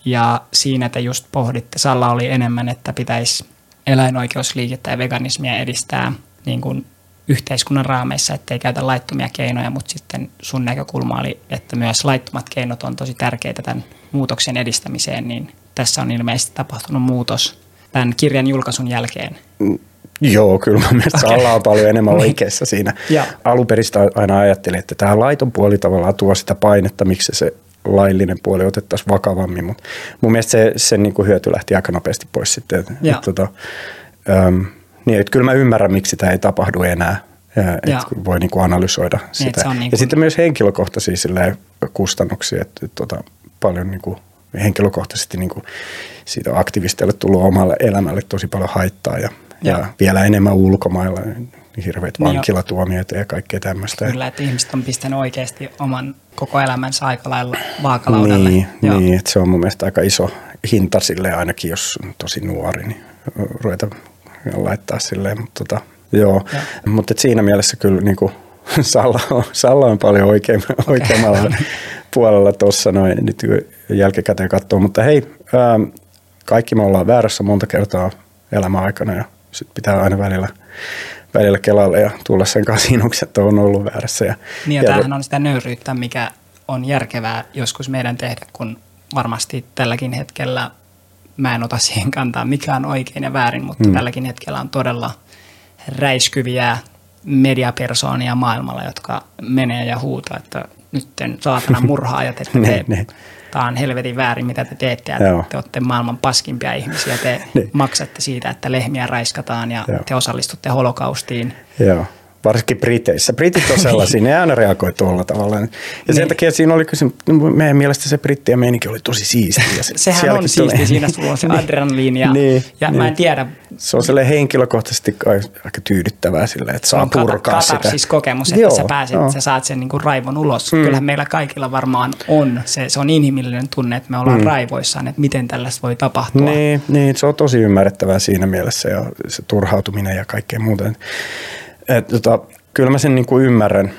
Ja siinä te just pohditte, Salla oli enemmän, että pitäisi eläinoikeusliikettä ja veganismia edistää niin kuin yhteiskunnan raameissa, ettei käytä laittomia keinoja, mutta sitten sun näkökulma oli, että myös laittomat keinot on tosi tärkeitä tämän muutoksen edistämiseen, niin tässä on ilmeisesti tapahtunut muutos tämän kirjan julkaisun jälkeen. Joo, kyllä mun mielestä Okei. Salla on paljon enemmän *laughs* Niin. oikeassa siinä. Joo. Alunperistä aina ajattelin, että tämä laiton puoli tavallaan tuo sitä painetta, miksi se laillinen puoli otettaisiin vakavammin, mutta mun mielestä se, sen niin kuin hyöty lähti aika nopeasti pois sitten. Et, Joo. et, tota, äm, niin, että kyllä mä ymmärrän, miksi tämä ei tapahdu enää. Että voi niin kuin analysoida sitä. se on niin ja sitten myös henkilökohtaisia kustannuksia, että, että tota, paljon niin kuin henkilökohtaisesti niin kuin siitä aktivisteille tullut omalle elämälle tosi paljon haittaa ja, Joo. ja vielä enemmän ulkomailla, niin hirveät Niin jo. vankilatuomioita ja kaikkea tämmöistä. Kyllä, että ihmiset on pistänyt oikeasti oman koko elämänsä aika lailla vaakalaudalle. Niin, Joo. niin, että se on mun mielestä aika iso hinta sille ainakin, jos on tosi nuori, niin ruveta laittaa silleen, mutta tota, joo. Mutta et siinä mielessä kyllä niin kuin, *laughs* Salla, on, Salla on paljon oikein, oikeammalla puolella tuossa noin nyt jälkikäteen katsoo, mutta hei, ää, kaikki me ollaan väärässä monta kertaa elämän aikana ja sit pitää aina välillä välillä Kelalle ja tulla sen kasinuksi, että on ollut väärässä. Ja, Niin ja, ja tämähän on sitä nöyryyttä, mikä on järkevää joskus meidän tehdä, kun varmasti tälläkin hetkellä, mä en ota siihen kantaa mikä on oikein ja väärin, mutta mm. tälläkin hetkellä on todella räiskyviä mediapersoonia maailmalla, jotka menee ja huutaa, että nyt saatana *laughs* murhaajat, että Ne, te, ne. tämä on helvetin väärin, mitä te teette, ja Joo. te olette maailman paskimpia ihmisiä, te *laughs* Niin. maksatte siitä, että lehmiä raiskataan ja Joo. te osallistutte holokaustiin. Joo, varsinkin Briteissä. Britit on sellaisia, ne aina reagoi tuolla tavalla. Ja sen Niin. takia siinä oli kysymys, meidän mielestä se brittien meininki oli tosi siistiä. Ja se- Sehän on siisti, tuli- siinä sulla on se adrenaliini ja, Niin, ja niin. mä en tiedä, Se on sille henkilökohtaisesti aika tyydyttävää silleen, että saa on kata- purkaa sitä. siis kokemus, että Joo, sä pääset, joo. sä saat sen niinku raivon ulos. Mm. Kyllähän meillä kaikilla varmaan on. Se, se on inhimillinen tunne, että me ollaan mm. raivoissaan, että miten tällaista voi tapahtua. Niin, niin, se on tosi ymmärrettävää siinä mielessä ja se turhautuminen ja kaikkea muuta. Et, tota, kyllä mä sen niin kuin ymmärrän,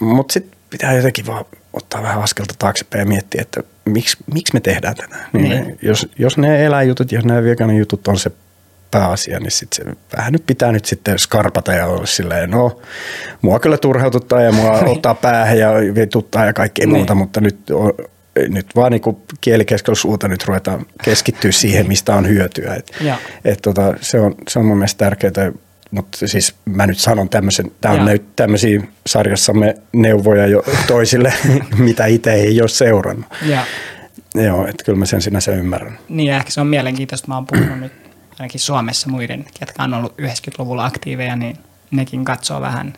mutta sitten pitää jotenkin vaan ottaa vähän askelta taaksepäin ja miettiä, että miksi, miksi me tehdään tätä. Niin. Niin. Me, jos, jos ne eläinjutut, jos nämä jutut on se pääasia, niin sit se vähän nyt pitää nyt sitten skarpata ja olla silleen, no mua kyllä turhaututtaa ja mua *laughs* ottaa päähän ja vituttaa ja kaikkea Niin. muuta, mutta nyt, on, nyt vaan niin kielikeskellä suuta nyt ruvetaan keskittyä siihen, mistä on hyötyä. Et, Joo. et tota, se, on, se on mun mielestä tärkeää, mutta siis mä nyt sanon tämmöisen, tämä on nyt tämmöisiä sarjassamme neuvoja jo toisille, *laughs* mitä itse ei ole seurannut. Ja, Joo, että kyllä mä sen sinänsä ymmärrän. niin ehkä se on mielenkiintoista, mä oon puhunut nyt ainakin Suomessa muiden, ketkä on ollut 90-luvulla aktiiveja, niin nekin katsoo vähän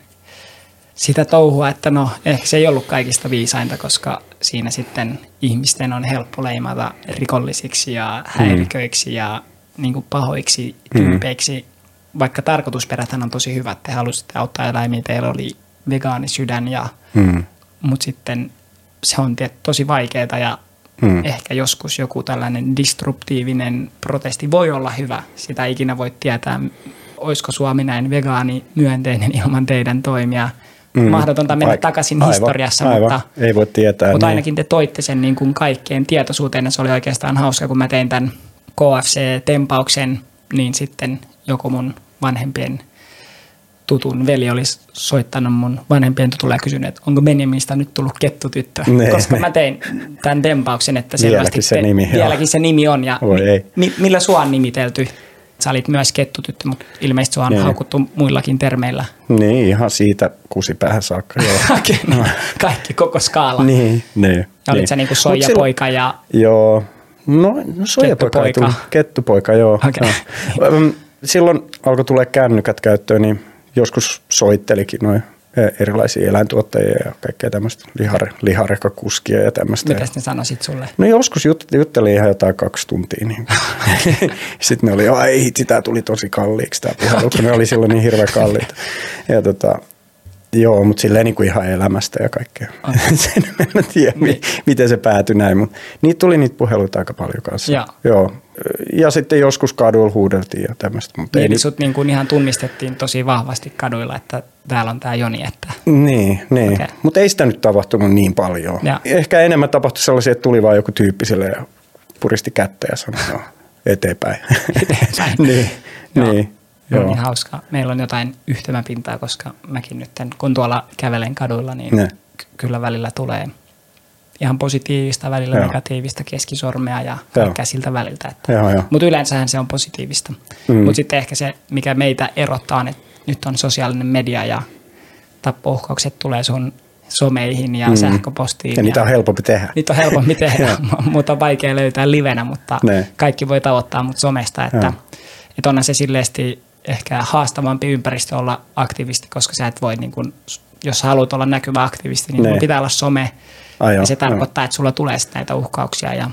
sitä touhua, että no ehkä se ei ollut kaikista viisainta, koska siinä sitten ihmisten on helppo leimata rikollisiksi ja häiriköiksi ja niin kuin pahoiksi tyypeiksi, vaikka tarkoitusperäthän on tosi hyvät, te halusitte auttaa eläimiä, teillä oli vegaanisydän, ja, Mm. mutta sitten se on tiet- tosi vaikeaa ja Mm. ehkä joskus joku tällainen disruptiivinen protesti voi olla hyvä. Sitä ikinä voi tietää, olisiko Suomi näin vegaani myönteinen ilman teidän toimia. Mm. Mahdotonta mennä Ai- takaisin aivan, historiassa, aivan. mutta, Ei voi tietää. mutta niin. ainakin te toitte sen niin kuin kaikkeen tietoisuuteen. ja Se oli oikeastaan hauska, kun mä tein tämän KFC-tempauksen, niin sitten joku mun vanhempien tutun veli olisi soittanut mun vanhempien tutulle ja kysynyt, että onko Benjaminista nyt tullut kettutyttö. Ne, Koska ne. mä tein tämän tempauksen, että selvästi Vieläkin se te, nimi, vieläkin se nimi on. Ja Voi ei. mi, millä sua on nimitelty? Sä olit myös kettutyttö, mutta ilmeisesti sua on Niin. haukuttu muillakin termeillä. Niin, ihan siitä kusipäähän saakka. *laughs* No, kaikki koko skaala. niin, niin. Ja olit niin. sä niinku Mut soijapoika ja Joo. No, no soijapoika Kettupoika. Kettupoika, joo. Joo. Öm, Silloin alkoi tulee kännykät käyttöön, niin joskus soittelikin noin erilaisia eläintuottajia ja kaikkea tämmöistä lihare, liharekakuskia ja tämmöistä. mitä ne sanoisit sulle? No joskus jut, juttelin ihan jotain kaksi tuntia. Niin. *laughs* Sitten ne oli, ai tämä tuli tosi kalliiksi tämä puhelu, kun ne oli silloin niin hirveän kalliita. Ja tota, joo, mutta silleen niin kuin ihan elämästä ja kaikkea. *laughs* Sen en tiedä, Niin. miten se päätyi näin, mutta niitä tuli niitä puheluita aika paljon kanssa. Joo. joo. Ja sitten joskus kaduilla huudeltiin ja tämmöistä. Mutta ei Niin, sut niin kuin ihan tunnistettiin tosi vahvasti kaduilla, että täällä on tämä Joni, että Niin, niin. Okay. mutta ei sitä nyt tapahtunut niin paljon. Ja. Ehkä enemmän tapahtui sellaisia, että tuli vaan joku tyyppi sille ja puristi kättä ja sanoi, no, eteenpäin. *laughs* Eteenpäin. *laughs* niin, niin. Joo. niin hauska. Meillä on jotain yhtymäpintaa, koska mäkin nyt, kun tuolla kävelen kaduilla, niin Ne. ky- kyllä välillä tulee ihan positiivista, välillä Joo. negatiivista keskisormea ja Joo. kaikkea siltä väliltä. Että. Joo, joo. Mutta yleensähän se on positiivista. Mm. Mutta sitten ehkä se, mikä meitä erottaa, on, että nyt on sosiaalinen media ja tappouhkaukset tulee sun someihin ja Mm. sähköpostiin. Ja niitä on helpompi tehdä. Niitä on helpompi *laughs* tehdä, *laughs* mutta on vaikea löytää livenä, mutta Ne. kaikki voi tavoittaa mut somesta, että, että onhan se silleesti ehkä haastavampi ympäristö olla aktivisti, koska sä et voi, niin kun, jos sä haluat olla näkyvä aktivisti, niin sun pitää olla some, Ai joo, ja se joo. tarkoittaa, että sulla tulee sit näitä uhkauksia, ja,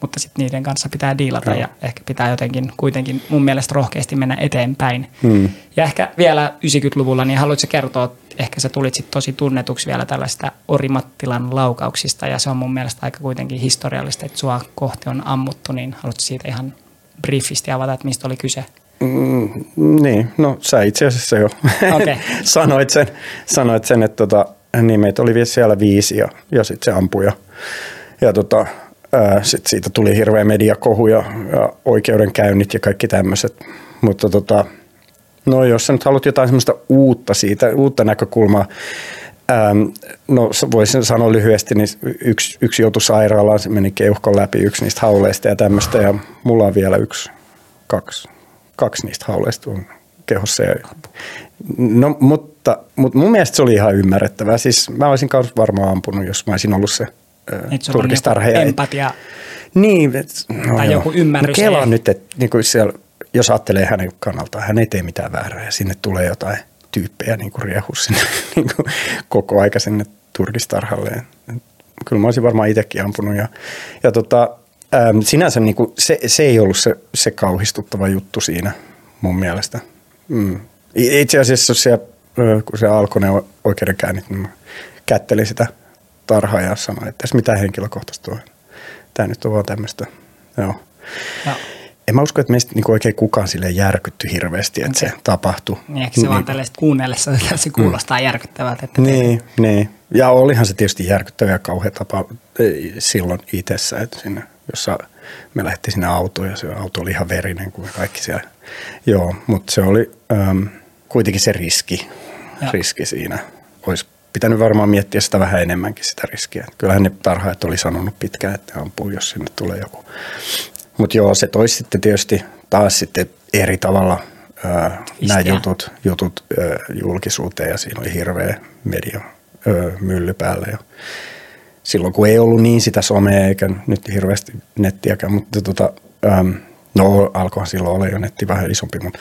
mutta sitten niiden kanssa pitää diilata Joo. ja ehkä pitää jotenkin kuitenkin mun mielestä rohkeasti mennä eteenpäin. Hmm. Ja ehkä vielä 90-luvulla, niin haluatko kertoa, ehkä sä tulit sit tosi tunnetuksi vielä tällaista Orimattilan laukauksista, ja se on mun mielestä aika kuitenkin historiallista, että sua kohti on ammuttu, niin haluatko siitä ihan briefisti avata, että mistä oli kyse? Mm, niin, no sä itse asiassa jo Okei. *laughs* sanoit, sen, sanoit sen, että tota, niin meitä oli vielä siellä viisi ja, ja sitten se ampui ja, ja tota, sitten siitä tuli hirveä mediakohu ja, ja oikeudenkäynnit ja kaikki tämmöiset. Mutta tota, No jos sä nyt haluat jotain semmoista uutta siitä, uutta näkökulmaa, Ähm, no voisin sanoa lyhyesti, niin yksi, yksi joutui sairaalaan, se meni keuhkon läpi yksi niistä hauleista ja tämmöistä ja mulla on vielä yksi, kaksi, kaksi niistä hauleista on kehossa. Ja, no, mutta, mutta mun mielestä se oli ihan ymmärrettävää. Siis mä olisin varmaan ampunut, jos mä olisin ollut se turkistarha. Empatia. Niin. Et, no tai joo. joku ymmärrys. No kela nyt, että niin kuin siellä, jos ajattelee hänen kannaltaan, hän ei tee mitään väärää ja sinne tulee jotain – tyyppejä niin riehu sinne *laughs* niin kuin koko aika sinne turkistarhalle. Kyllä mä olisin varmaan itsekin ampunut. Ja, ja tota, äm, sinänsä niin kuin se, se, ei ollut se, se kauhistuttava juttu siinä mun mielestä. Mm. Itse asiassa se, kun se alkoi ne oikeudenkäynnit, niin mä kättelin sitä tarhaa ja sanoin, että tässä mitään henkilökohtaista ole. Tämä nyt on vaan tämmöistä. Joo. Ja en mä usko, että meistä niinku oikein kukaan sille järkytty hirveästi, että okay. se tapahtui. Niin, ehkä se niin. vaan tällaista kuunnellessa se kuulostaa mm. järkyttävältä. Että niin, te... niin, ja olihan se tietysti järkyttävä ja kauhea tapa silloin itsessä, että sinne, jossa me lähdettiin sinne autoon ja se auto oli ihan verinen kuin kaikki siellä. Joo, mutta se oli äm, kuitenkin se riski, riski siinä. Olisi pitänyt varmaan miettiä sitä vähän enemmänkin sitä riskiä. Kyllähän ne tarhaajat oli sanonut pitkään, että ampuu, jos sinne tulee joku mutta joo, se toisi sitten tietysti taas sitten eri tavalla nämä jutut, jutut ö, julkisuuteen ja siinä oli hirveä media ö, mylly päällä. Ja silloin kun ei ollut niin sitä somea eikä nyt hirveästi nettiäkään, mutta tota, ö, no alkoihan silloin olla jo netti vähän isompi, mutta,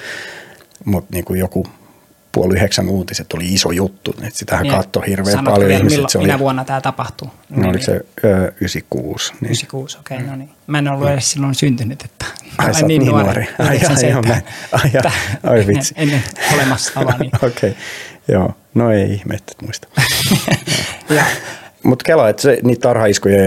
mutta niin kuin joku puoli yhdeksän uutiset oli iso juttu, että sitähän niin, katsoi hirveän paljon ihmiset. Milloin, se oli, minä vuonna tämä tapahtui? No niin, oliko se ö, 96? Niin. 96, okei, okay, no niin. Mä en ollut edes silloin syntynyt, että ai, olen niin, niin nuori. nuori. Ai, ai, ai, mä, ai, ai, ai vitsi. Ennen, olemassa Niin. *laughs* okei, okay. joo. No ei ihme, että muista. *laughs* Mutta kela, että se, niitä tarhaiskuja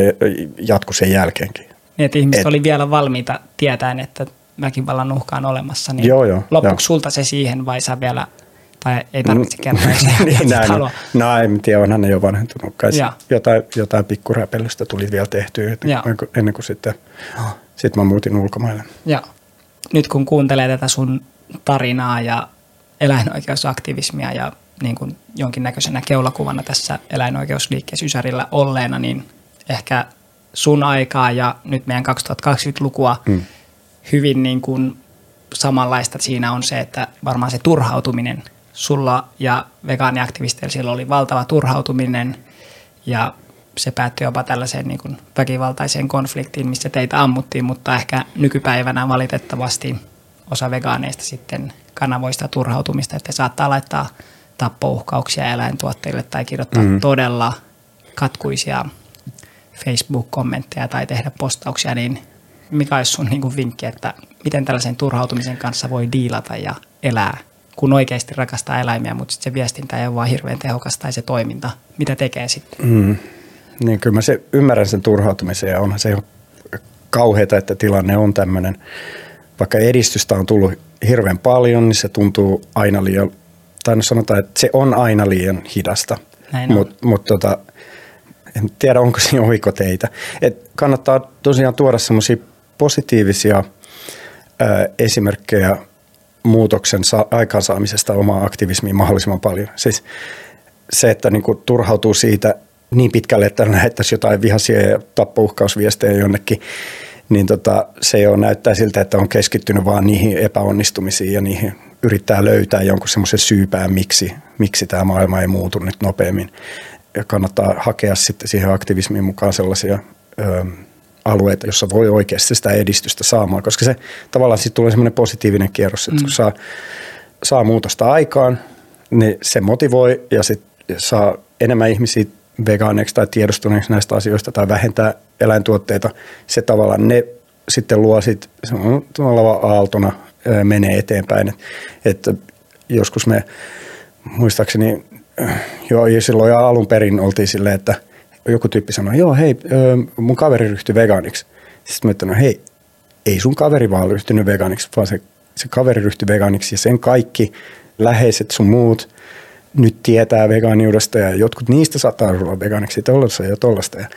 jatkui sen jälkeenkin. Niin, että ihmiset Et, oli vielä valmiita tietäen, että väkivallan uhka on olemassa. Niin joo, joo, loppuiko joo. sulta se siihen vai sä vielä – tai ei tarvitse mm. kertoa, jos *laughs* niin, *laughs* näin, halua. No en tiedä, onhan ne jo vanhentunut. Kai jotain, jotain pikkuräpellystä tuli vielä tehtyä ennen, kuin, ennen kuin sitten sit mä muutin ulkomaille. Ja nyt kun kuuntelee tätä sun tarinaa ja eläinoikeusaktivismia ja niin kuin jonkinnäköisenä keulakuvana tässä eläinoikeusliikkeessä Ysärillä olleena, niin ehkä sun aikaa ja nyt meidän 2020-lukua mm. hyvin niin kuin samanlaista siinä on se, että varmaan se turhautuminen – sulla ja vegaaniaktivisteilla siellä oli valtava turhautuminen ja se päättyi jopa tällaiseen niin kuin väkivaltaiseen konfliktiin, missä teitä ammuttiin, mutta ehkä nykypäivänä valitettavasti osa vegaaneista sitten kanavoista turhautumista, että saattaa laittaa tappouhkauksia eläintuotteille tai kirjoittaa mm. todella katkuisia Facebook-kommentteja tai tehdä postauksia, niin mikä olisi sun niin kuin vinkki, että miten tällaisen turhautumisen kanssa voi diilata ja elää kun oikeasti rakastaa eläimiä, mutta sitten se viestintä ei ole vaan hirveän tehokas tai se toiminta. Mitä tekee sitten? Mm. Niin kyllä mä se, ymmärrän sen turhautumisen ja onhan se kauheata, että tilanne on tämmöinen. Vaikka edistystä on tullut hirveän paljon, niin se tuntuu aina liian, tai no sanotaan, että se on aina liian hidasta. Mutta mut tota, en tiedä, onko siinä oikoteitä. Et kannattaa tosiaan tuoda semmoisia positiivisia ää, esimerkkejä muutoksen sa- aikaansaamisesta omaa aktivismiin mahdollisimman paljon. Siis se, että niin kuin turhautuu siitä niin pitkälle, että lähettäisiin jotain vihaisia ja tappouhkausviestejä jonnekin, niin tota, se on näyttää siltä, että on keskittynyt vaan niihin epäonnistumisiin ja niihin yrittää löytää jonkun semmoisen syypään, miksi, miksi tämä maailma ei muutu nyt nopeammin. Ja kannattaa hakea sitten siihen aktivismiin mukaan sellaisia ö, alueita, jossa voi oikeasti sitä edistystä saamaan, koska se tavallaan sitten tulee semmoinen positiivinen kierros, että mm. kun saa, saa muutosta aikaan, niin se motivoi ja sitten saa enemmän ihmisiä vegaaneiksi tai tiedostuneeksi näistä asioista tai vähentää eläintuotteita, se tavallaan ne sitten luo sitten tuolla aaltona menee eteenpäin. Että joskus me muistaakseni jo silloin alun perin oltiin silleen, että – joku tyyppi sanoi, joo hei, mun kaveri ryhtyi vegaaniksi. Sitten mä että no hei, ei sun kaveri vaan ryhtynyt vegaaniksi, vaan se, se kaveri ryhtyi vegaaniksi ja sen kaikki läheiset sun muut nyt tietää vegaaniudesta ja jotkut niistä saattaa olla vegaaniksi tollasta ja tollasta. Ja,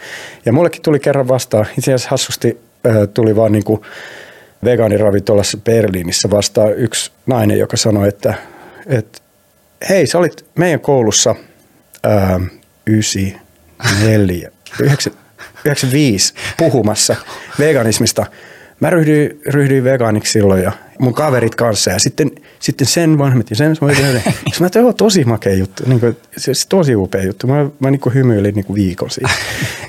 ja mullekin tuli kerran vastaan, itse asiassa hassusti tuli vaan niin vegaaniravintolassa Berliinissä vastaan yksi nainen, joka sanoi, että että hei, sä olit meidän koulussa ää, 94, 95 puhumassa veganismista. Mä ryhdyin, ryhdyin vegaaniksi silloin ja mun kaverit kanssa ja sitten, sitten sen vanhemmat ja sen vanhemmat. mä tein, tosi makea juttu, niin kuin, se, se, tosi upea juttu. Mä, mä niin kuin hymyilin niin kuin viikon siitä.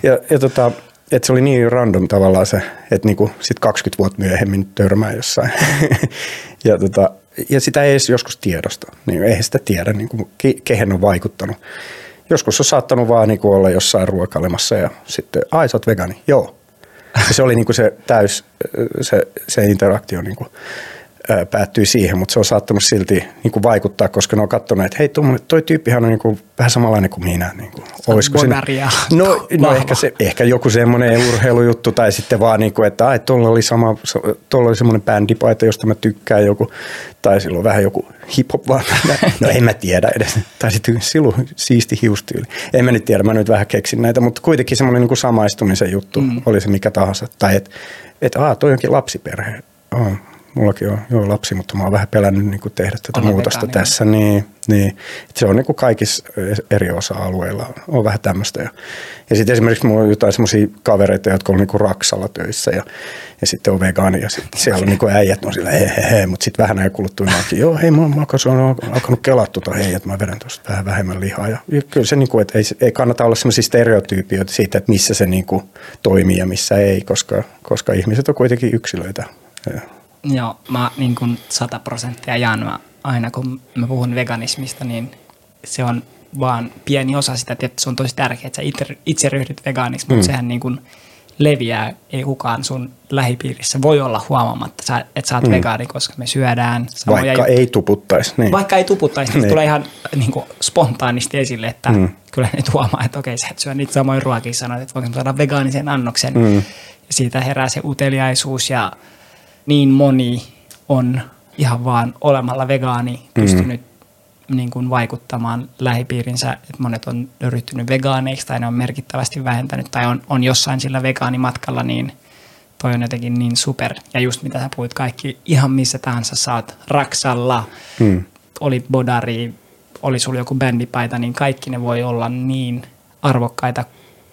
Ja, ja tota, että se oli niin random tavallaan se, että niinku sit 20 vuotta myöhemmin törmää jossain. *laughs* ja, tota, ja sitä ei edes joskus tiedosta. Niin eihän sitä tiedä, niin kuin, kehen on vaikuttanut. Joskus on saattanut vaan niin kuin olla jossain ruokailemassa ja sitten, ai sä oot vegani, joo. Ja se oli niin kuin se täys, se, se interaktio niin päättyi siihen, mutta se on saattanut silti niin kuin vaikuttaa, koska ne on katsoneet, että hei, toi tyyppihän on niin kuin vähän samanlainen kuin minä. Niin kuin, olisiko se, no, no ehkä, se, ehkä joku semmoinen urheilujuttu tai sitten vaan, niin kuin, että ai, tuolla oli, sama, tuolla oli semmoinen bändipaita, josta mä tykkään joku, tai silloin vähän joku hip-hop vaan, *laughs* no en mä tiedä edes, tai sitten silloin siisti hiustyyli. En mä nyt tiedä, mä nyt vähän keksin näitä, mutta kuitenkin semmoinen niin kuin samaistumisen juttu, mm. oli se mikä tahansa, tai että et, aah, toi onkin lapsiperhe, oh, mullakin on joo, lapsi, mutta mä oon vähän pelännyt niin kuin tehdä tätä muutosta vegaani. tässä. Niin, niin, se on niin kuin kaikissa eri osa-alueilla on vähän tämmöistä. Ja, ja sitten esimerkiksi mulla on jotain semmoisia kavereita, jotka on niin kuin Raksalla töissä ja, ja sitten on vegaani ja sitten siellä on niin kuin äijät on sillä he, he, he, mutta sitten vähän näin kuluttua niin joo hei mä, mä on alkanut kelaa tuota hei, että mä vedän tuosta vähän vähemmän lihaa. Ja, ja kyllä se, niin kuin, että ei, ei kannata olla semmoisia stereotyypioita siitä, että missä se niin kuin toimii ja missä ei, koska, koska ihmiset on kuitenkin yksilöitä. Ja, Joo, mä niin kuin 100 prosenttia jaan. Mä, aina kun mä puhun veganismista, niin se on vaan pieni osa sitä, että se on tosi tärkeää, että sä itse, itse ryhdyt vegaaniksi, mutta mm. sehän niin kuin leviää, ei kukaan sun lähipiirissä voi olla huomaamatta, että sä oot mm. vegaani, koska me syödään samoja Vaikka juttuja. ei tuputtaisi. Niin. Vaikka ei tuputtaisi, niin tulee ihan niin kuin spontaanisti esille, että mm. kyllä nyt huomaa, että okei, sä et syö niitä samoja ruokia, sanoit, että voinko saada vegaanisen annoksen. Mm. Ja siitä herää se uteliaisuus ja niin moni on ihan vaan olemalla vegaani mm-hmm. pystynyt mm. niin kuin vaikuttamaan lähipiirinsä, että monet on ryhtynyt vegaaneiksi tai ne on merkittävästi vähentänyt tai on, on jossain sillä vegaanimatkalla, niin toi on jotenkin niin super. Ja just mitä sä puhuit, kaikki ihan missä tahansa saat raksalla, mm. oli bodari, oli sulla joku bändipaita, niin kaikki ne voi olla niin arvokkaita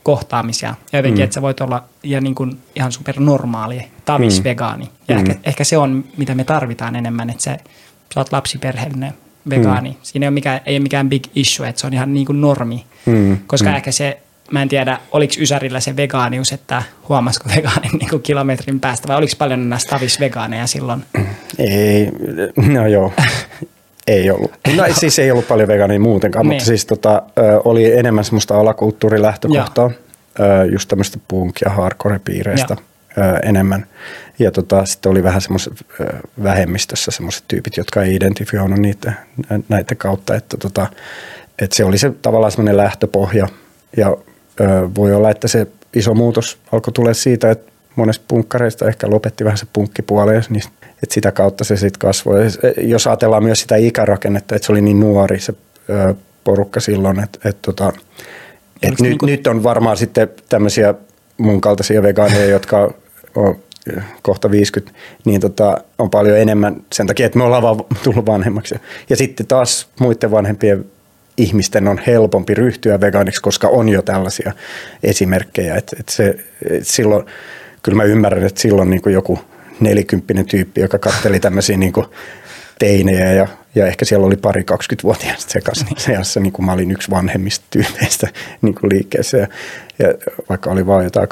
kohtaamisia. Ja jotenkin, mm. että sä voit olla ja niin kuin ihan supernormaali, tavis mm. vegaani. Ja mm. ehkä, ehkä se on, mitä me tarvitaan enemmän, että se, sä oot lapsiperheellinen vegaani. Mm. Siinä ei ole, mikään, ei ole mikään big issue, että se on ihan niin kuin normi. Mm. Koska mm. ehkä se, mä en tiedä, oliko Ysärillä se vegaanius, että huomasiko vegaanin *laughs* niin kuin kilometrin päästä, vai oliko paljon näistä tavis vegaaneja silloin? Ei, no joo. *laughs* Ei ollut. No siis ei ollut paljon vegaania muutenkaan, niin. mutta siis tota, oli enemmän semmoista alakulttuurilähtökohtaa, ja. just tämmöistä punk- ja hardcore-piireistä ja. enemmän. Ja tota, sitten oli vähän semmoiset vähemmistössä semmoiset tyypit, jotka ei identifioinut niitä, näitä kautta, että, tota, että se oli se tavallaan semmoinen lähtöpohja. Ja voi olla, että se iso muutos alkoi tulla siitä, että monesta punkkareista ehkä lopetti vähän se punkkipuoli, niin että sitä kautta se sitten kasvoi. Jos ajatellaan myös sitä ikärakennetta, että se oli niin nuori se porukka silloin, että, että, tota, että nyt, niin kuin... nyt on varmaan sitten tämmöisiä mun kaltaisia vegaaneja, jotka on kohta 50, niin tota, on paljon enemmän sen takia, että me ollaan vaan *laughs* tullut vanhemmaksi. Ja sitten taas muiden vanhempien ihmisten on helpompi ryhtyä vegaaniksi, koska on jo tällaisia esimerkkejä. Että, että se, että silloin, kyllä mä ymmärrän, että silloin niin kuin joku nelikymppinen tyyppi, joka katteli tämmöisiä niin kuin teinejä ja, ja ehkä siellä oli pari 20-vuotiaista sekaisin niin. seassa, niin kuin mä olin yksi vanhemmista tyypeistä *laughs* niin kuin liikkeessä ja, ja vaikka oli vain jotain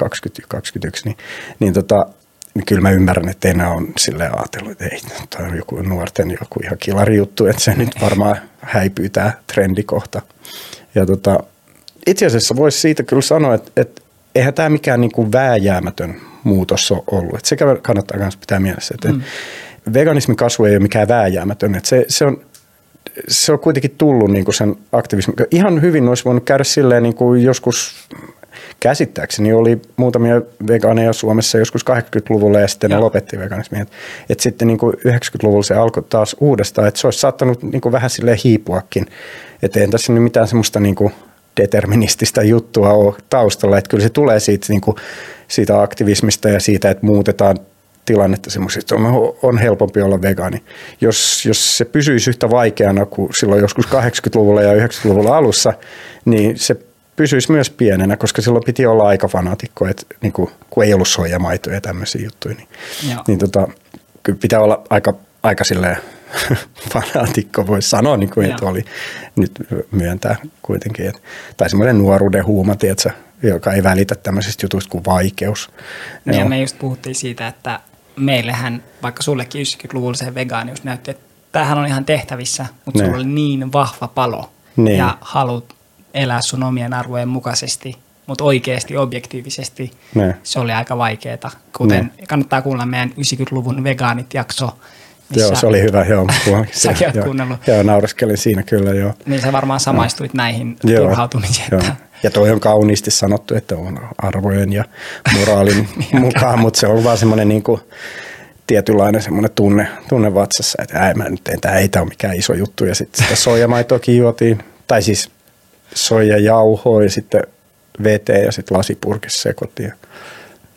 20-21, niin, niin, tota, niin kyllä mä ymmärrän, että enää on sille ajatellut, että ei, tämä on joku nuorten joku ihan kilari juttu, että se nyt varmaan häipyy tämä trendikohta. Ja tota, itse asiassa voisi siitä kyllä sanoa, että, että eihän tämä mikään niin kuin vääjäämätön muutos on ollut. Että sekä kannattaa myös pitää mielessä, että mm. veganismin kasvu ei ole mikään vääjäämätön. Että se, se, on, se on kuitenkin tullut niin kuin sen aktivismin. Ihan hyvin olisi voinut käydä silleen niin kuin joskus käsittääkseni oli muutamia vegaaneja Suomessa joskus 80-luvulla ja sitten Joo. ne lopetti veganismin. Et, et sitten niin kuin 90-luvulla se alkoi taas uudestaan, että se olisi saattanut niin kuin vähän silleen hiipuakin. Että ei tässä nyt mitään semmoista niin kuin deterministista juttua ole taustalla, että kyllä se tulee siitä, niin kuin, siitä aktivismista ja siitä, että muutetaan tilannetta semmoisesti, että on, on helpompi olla vegaani. Jos, jos se pysyisi yhtä vaikeana kuin silloin joskus 80-luvulla ja 90-luvulla alussa, niin se pysyisi myös pienenä, koska silloin piti olla aika fanaatikko, että niin kuin, kun ei ollut soijamaitoja ja tämmöisiä juttuja, niin, niin tota, kyllä pitää olla aika, aika silleen *laughs* fanaatikko, voisi sanoa, niin kuin, että oli nyt myöntää kuitenkin. Että, tai semmoinen nuoruuden huuma, tiedätkö, joka ei välitä tämmöisistä jutuista kuin vaikeus. Niin ja me just puhuttiin siitä, että meillähän, vaikka sullekin 90-luvulla se vegaanius näytti, että tämähän on ihan tehtävissä, mutta ne. sulla oli niin vahva palo niin. ja halut elää sun omien arvojen mukaisesti, mutta oikeasti, objektiivisesti ne. se oli aika vaikeaa. Kuten ne. kannattaa kuulla meidän 90-luvun vegaanit jakso, Missä, joo, se oli hyvä, joo. *laughs* Säkin oot kuunnellut. Joo, naureskelin siinä kyllä, joo. Niin sä varmaan samaistuit no. näihin joo, turhautumisiin. Joo. Ja toi on kauniisti sanottu, että on arvojen ja moraalin *laughs* mukaan, mutta se on vaan semmoinen niin kuin, tietynlainen semmoinen tunne, tunne vatsassa, että ei, mä nyt en, tämä ei tämä ole mikään iso juttu. Ja sitten sitä soijamaitoakin juotiin, tai siis soijajauhoa ja sitten veteen ja sitten lasipurkissa sekoittiin.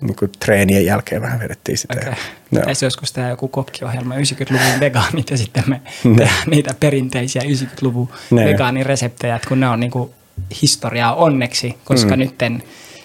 Niin kuin treenien jälkeen vähän vedettiin sitä. Okay. Pitäisi joskus tehdä joku kokkiohjelma 90-luvun vegaanit ja sitten me *laughs* tehdään niitä perinteisiä 90-luvun vegaanireseptejä, kun ne on niin kuin historiaa onneksi, koska mm. nytten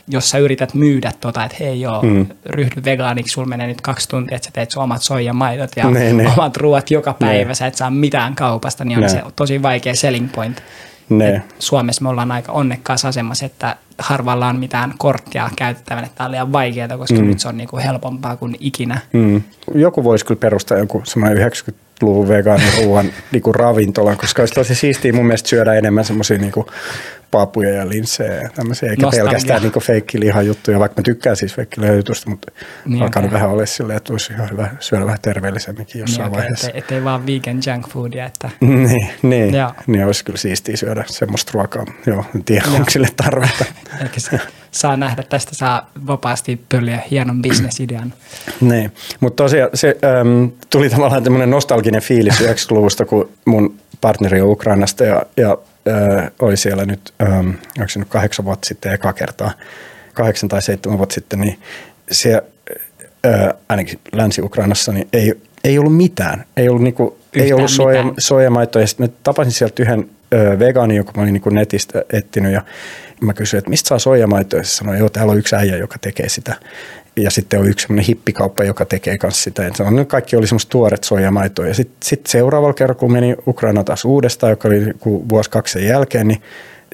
jos sä yrität myydä tota, että hei joo, mm. ryhdy vegaaniksi, sulla menee nyt kaksi tuntia, että sä teet sun omat soijamaidot ja ne, ne. omat ruoat joka päivä, ne. sä et saa mitään kaupasta, niin on ne. se tosi vaikea selling point. Ne. Suomessa me ollaan aika onnekkaassa asemassa, että harvalla on mitään korttia käytettävänä, että tämä on liian vaikeaa, koska mm. nyt se on niinku helpompaa kuin ikinä. Mm. Joku voisi kyllä perustaa joku semmoinen 90 luvun vegaaniruuan *laughs* niinku ravintolan, koska olisi tosi siistiä mun mielestä syödä enemmän semmoisia niinku papuja ja linssejä ja tämmöisiä, eikä Nostalgia. pelkästään niinku feikkilihajuttuja, vaikka mä tykkään siis feikkilihajutusta, mutta niin, alkaa okay. vähän olla silleen, että olisi ihan hyvä syödä vähän terveellisemminkin jossain niin, okay, vaiheessa. Ettei, ettei vaan vegan junk foodia. Että... *laughs* niin, niin, niin, olisi kyllä siistiä syödä semmoista ruokaa. Joo, en tiedä, onko sille tarvetta. *laughs* se saa nähdä, tästä saa vapaasti pölliä hienon bisnesidean. *clears throat* niin, mutta tosiaan se äm, tuli tavallaan tämmöinen nostalginen fiilis 90-luvusta, kun mun partneri on Ukrainasta ja, ja äh, oli siellä nyt, ähm, onko se nyt kahdeksan vuotta sitten eka kertaa, kahdeksan tai seitsemän vuotta sitten, niin se äh, ainakin Länsi-Ukrainassa niin ei, ei ollut mitään. Ei ollut, niinku, ei ollut soja, soijamaitoa. Ja sitten mä tapasin sieltä yhden äh, vegaanin, jonka mä olin niinku netistä etsinyt ja mä kysyin, että mistä saa soijamaitoa. Ja se sanoi, että täällä on yksi äijä, joka tekee sitä ja sitten on yksi semmoinen hippikauppa, joka tekee myös sitä. Et on, kaikki oli semmoista tuoret soijamaitoa. Ja sitten sit seuraavalla kerralla, kun meni Ukraina taas uudestaan, joka oli vuosi kaksi sen jälkeen, niin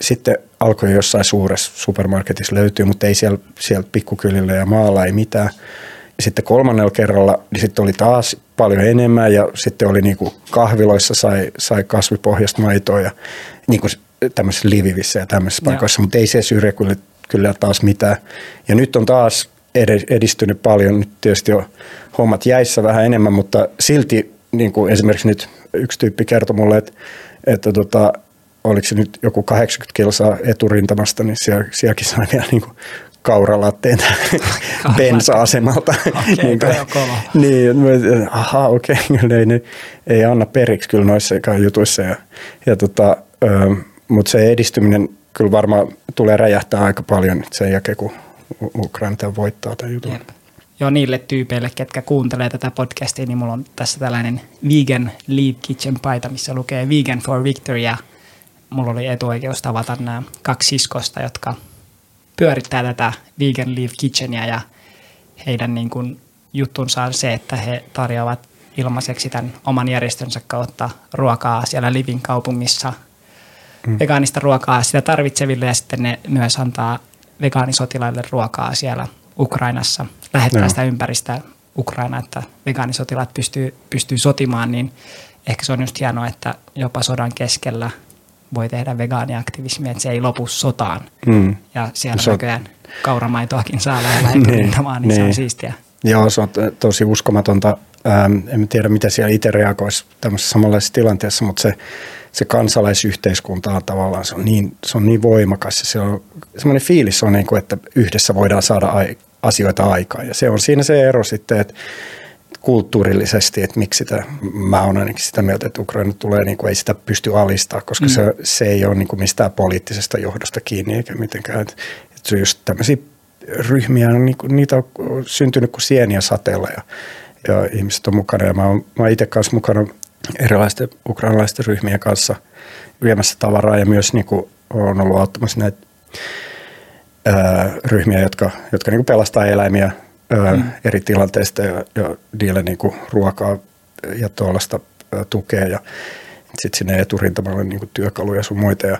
sitten alkoi jossain suuressa supermarketissa löytyä, mutta ei siellä, siellä pikkukylillä ja maalla ei mitään. Ja sitten kolmannella kerralla niin sitten oli taas paljon enemmän ja sitten oli niin kuin kahviloissa sai, sai kasvipohjasta maitoa ja niin kuin tämmöisissä livivissä ja tämmöisissä paikoissa, mutta ei se syrjä kyllä, kyllä taas mitään. Ja nyt on taas edistynyt paljon. Nyt tietysti on hommat jäissä vähän enemmän, mutta silti niin kuin esimerkiksi nyt yksi tyyppi kertoi mulle, että, että tota, oliko se nyt joku 80 kilsaa eturintamasta, niin siellä, sielläkin sai vielä niin kuin kauralatteen *laughs* bensa-asemalta. Okay, niin, niin, aha, okei, *laughs* okay, ei, ei, ei anna periksi kyllä noissa jutuissa. Ja, ja tota, mutta se edistyminen kyllä varmaan tulee räjähtää aika paljon sen jälkeen, kun Ukraina voittaa tämän jutun. Jep. Joo, niille tyypeille, ketkä kuuntelee tätä podcastia, niin mulla on tässä tällainen Vegan Leave Kitchen paita, missä lukee Vegan for Victory ja mulla oli etuoikeus tavata nämä kaksi siskosta, jotka pyörittää tätä Vegan Leave Kitchenia ja heidän niin kuin juttunsa on se, että he tarjoavat ilmaiseksi tämän oman järjestönsä kautta ruokaa siellä Livin kaupungissa, mm. vegaanista ruokaa sitä tarvitseville ja sitten ne myös antaa vegaanisotilaille ruokaa siellä Ukrainassa, lähettää no. sitä ympäristä Ukraina, että vegaanisotilaat pystyy, pystyy sotimaan, niin ehkä se on just hienoa, että jopa sodan keskellä voi tehdä vegaaniaktivismia, että se ei lopu sotaan. Mm. Ja siellä so- näköjään kauramaitoakin saa lähellä niin, niin, niin se on niin. siistiä. Joo, se on tosi uskomatonta. Ähm, en tiedä, miten siellä itse reagoisi tämmöisessä samanlaisessa tilanteessa, mutta se se kansalaisyhteiskunta on tavallaan, se on niin, se on niin voimakas ja se on semmoinen fiilis on niin kuin, että yhdessä voidaan saada asioita aikaan ja se on siinä se ero sitten, että kulttuurillisesti, että miksi sitä, mä olen ainakin sitä mieltä, että Ukraina tulee, niin kuin, ei sitä pysty alistaa, koska mm. se, se ei ole niin kuin mistään poliittisesta johdosta kiinni eikä mitenkään. Että, että se on just tämmöisiä ryhmiä, niitä on syntynyt kuin sieniä sateella ja, ja ihmiset on mukana. Ja mä oon, mä oon itse kanssa mukana erilaisten ukrainalaisten ryhmien kanssa viemässä tavaraa ja myös niin kuin, on ollut auttamassa näitä ää, ryhmiä, jotka, jotka niin kuin pelastaa eläimiä ää, mm. eri tilanteista ja, ja niille niin kuin ruokaa ja tuollaista tukea ja sitten sinne eturintamalle niin kuin työkaluja sun muita ja,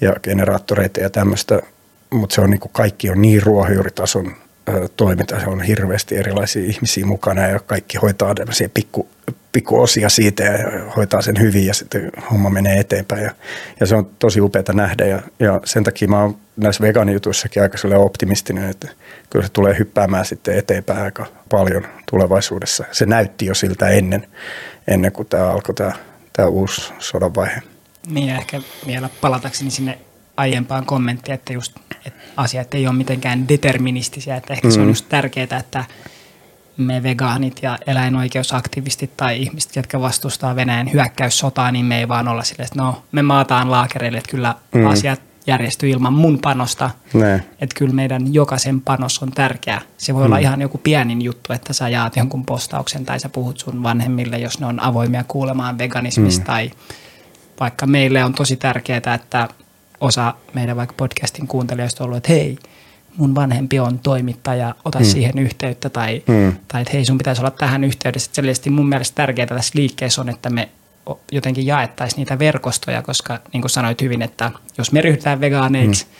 ja generaattoreita ja tämmöistä, mutta se on niin kuin kaikki on niin ruohonjuuritason toiminta, se on hirveästi erilaisia ihmisiä mukana ja kaikki hoitaa tämmöisiä pikku, pikku osia siitä ja hoitaa sen hyvin ja sitten homma menee eteenpäin ja, ja se on tosi upeaa nähdä ja, ja sen takia mä oon näissä vegaanijutuissakin aika optimistinen, että kyllä se tulee hyppäämään sitten eteenpäin aika paljon tulevaisuudessa. Se näytti jo siltä ennen, ennen kuin tämä alkoi tämä, tämä uusi sodan vaihe. Niin ehkä vielä palatakseni sinne aiempaan kommenttiin, että just että asiat ei ole mitenkään deterministisia, että ehkä mm. se on mm. just tärkeää, että me vegaanit ja eläinoikeusaktivistit tai ihmiset, jotka vastustaa Venäjän hyökkäyssotaa, niin me ei vaan olla silleen, että no me maataan laakereille, että kyllä mm. asiat järjestyy ilman mun panosta. Ne. Että kyllä meidän jokaisen panos on tärkeä. Se voi mm. olla ihan joku pienin juttu, että sä jaat jonkun postauksen tai sä puhut sun vanhemmille, jos ne on avoimia kuulemaan veganismista. Mm. Tai vaikka meille on tosi tärkeää, että osa meidän vaikka podcastin kuuntelijoista on ollut, että hei, mun vanhempi on toimittaja, ota mm. siihen yhteyttä tai, mm. tai että hei sun pitäisi olla tähän yhteydessä. Selvästi mun mielestä tärkeää tässä liikkeessä on, että me jotenkin jaettaisiin niitä verkostoja, koska niin kuin sanoit hyvin, että jos me ryhdytään vegaaneiksi, mm.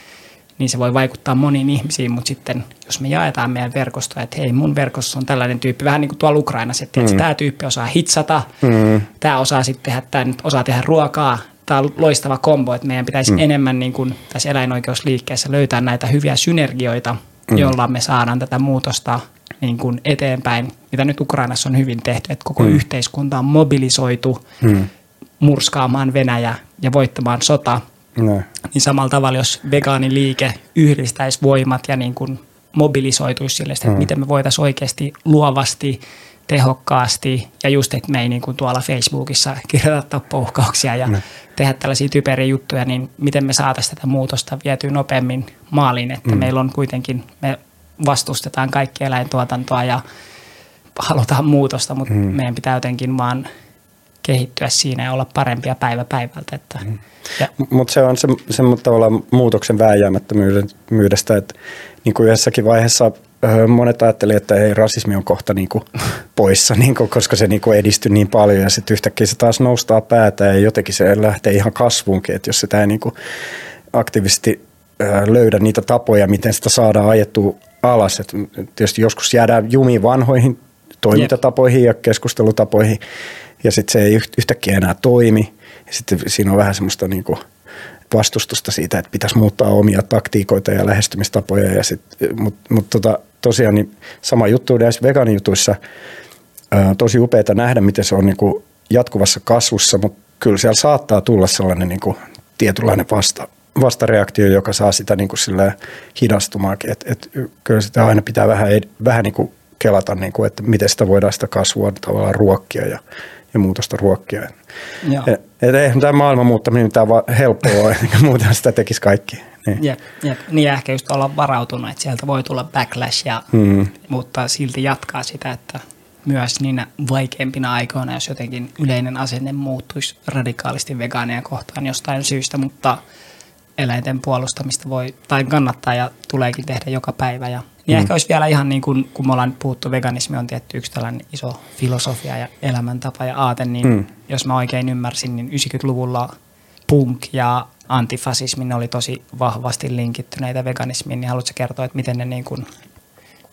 niin se voi vaikuttaa moniin ihmisiin, mutta sitten jos me jaetaan meidän verkostoja, että hei mun verkossa on tällainen tyyppi, vähän niin kuin tuolla Ukrainassa, että mm. tämä tyyppi osaa hitsata, mm. tämä osaa sitten tehdä, tämä osaa tehdä ruokaa, tämä on loistava kombo, että meidän pitäisi mm. enemmän niin kuin tässä eläinoikeusliikkeessä löytää näitä hyviä synergioita, mm. joilla me saadaan tätä muutosta niin kuin eteenpäin, mitä nyt Ukrainassa on hyvin tehty, että koko mm. yhteiskunta on mobilisoitu mm. murskaamaan Venäjä ja voittamaan sota. No. Niin samalla tavalla, jos vegaaniliike yhdistäisi voimat ja niin kuin mobilisoituisi sille, että mm. miten me voitaisiin oikeasti luovasti, tehokkaasti ja just, että me ei niin kuin tuolla Facebookissa *laughs* kirjoita tappouhkauksia ja no. tehdä tällaisia typeriä juttuja, niin miten me saataisiin tätä muutosta vietyä nopeammin maaliin, että mm. meillä on kuitenkin, me vastustetaan kaikki eläintuotantoa ja halutaan muutosta, mutta mm. meidän pitää jotenkin vaan kehittyä siinä ja olla parempia päivä päivältä. Että, mm. Mutta se on se, se tavallaan muutoksen vääjäämättömyydestä, että niin kuin yhdessäkin vaiheessa monet ajattelivat, että ei, rasismi on kohta niin kuin poissa, niin kuin, koska se niin kuin edistyy niin paljon ja sitten yhtäkkiä se taas noustaa päätä ja jotenkin se lähtee ihan kasvuunkin, että jos sitä ei niin kuin aktiivisesti löydä niitä tapoja, miten sitä saadaan ajettua alas. Et tietysti joskus jäädään jumiin vanhoihin toimintatapoihin ja keskustelutapoihin ja sitten se ei yhtäkkiä enää toimi. Sitten siinä on vähän semmoista niin kuin vastustusta siitä, että pitäisi muuttaa omia taktiikoita ja lähestymistapoja. Ja mutta mut tota, tosiaan niin sama juttu näissä vegaanijutuissa. Tosi upeaa nähdä, miten se on niin kuin jatkuvassa kasvussa, mutta kyllä siellä saattaa tulla sellainen niin kuin tietynlainen vasta, vastareaktio, joka saa sitä niin kuin hidastumaankin. Et, et, kyllä sitä aina pitää vähän, vähän niin kuin kelata, niin kuin, että miten sitä voidaan sitä kasvua tavallaan ruokkia ja, ja muutosta ruokkia. Et, et ei tämä maailman muuttaminen mitään vaan helppoa, *laughs* eikä muuten sitä tekisi kaikki. Niin. Jep, jep. niin ehkä just olla varautunut, että sieltä voi tulla backlash, ja, mm. mutta silti jatkaa sitä, että myös niin vaikeimpina aikoina, jos jotenkin yleinen asenne muuttuisi radikaalisti vegaaneja kohtaan jostain syystä, mutta eläinten puolustamista voi tai kannattaa ja tuleekin tehdä joka päivä. Ja, niin mm. ehkä olisi vielä ihan niin kuin, kun me ollaan puhuttu, veganismi on tietty yksi tällainen iso filosofia ja elämäntapa ja aate, niin mm. jos mä oikein ymmärsin, niin 90-luvulla punk ja antifasismi ne oli tosi vahvasti linkittyneitä veganismiin, niin haluatko kertoa, että miten ne niin kuin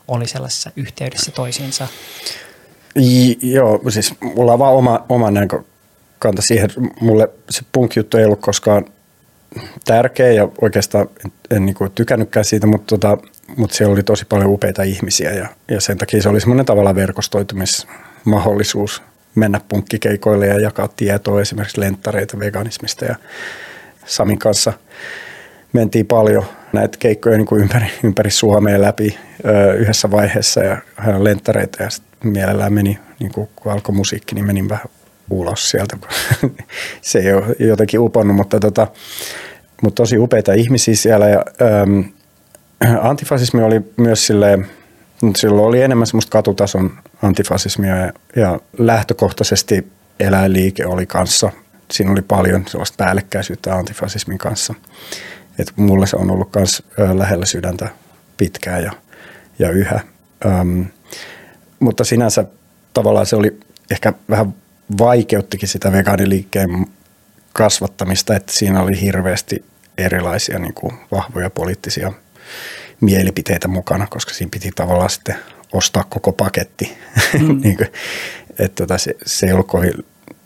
oli sellaisessa yhteydessä toisiinsa? J- joo, siis mulla on vaan oma, oma näkökanta siihen. Mulle se punk-juttu ei ollut koskaan tärkeä ja oikeastaan en, en niin kuin tykännytkään siitä, mutta, tota, mutta siellä oli tosi paljon upeita ihmisiä ja, ja sen takia se oli semmoinen tavalla verkostoitumismahdollisuus mennä punkkikeikoille ja jakaa tietoa esimerkiksi lenttareita veganismista ja Samin kanssa. Mentiin paljon näitä keikkoja niin kuin ympäri, ympäri Suomea läpi ö, yhdessä vaiheessa ja hän lenttareita ja sitten mielellään meni, niin kuin, kun alkoi musiikki, niin menin vähän ulos sieltä, kun *laughs* se ei ole jotenkin uponnut, mutta, tota, mutta tosi upeita ihmisiä siellä ja, äm, antifasismi oli myös silleen, silloin oli enemmän semmoista katutason antifasismia ja, ja lähtökohtaisesti eläinliike oli kanssa. Siinä oli paljon sellaista päällekkäisyyttä antifasismin kanssa. Et mulle se on ollut myös lähellä sydäntä pitkään ja, ja yhä. Öm, mutta sinänsä tavallaan se oli ehkä vähän vaikeuttikin sitä vegaaniliikkeen kasvattamista, että siinä oli hirveästi erilaisia niin kuin vahvoja poliittisia mielipiteitä mukana, koska siinä piti tavallaan sitten ostaa koko paketti. *laughs* Mm. niin kuin, että tota, se, se ei ollut kovin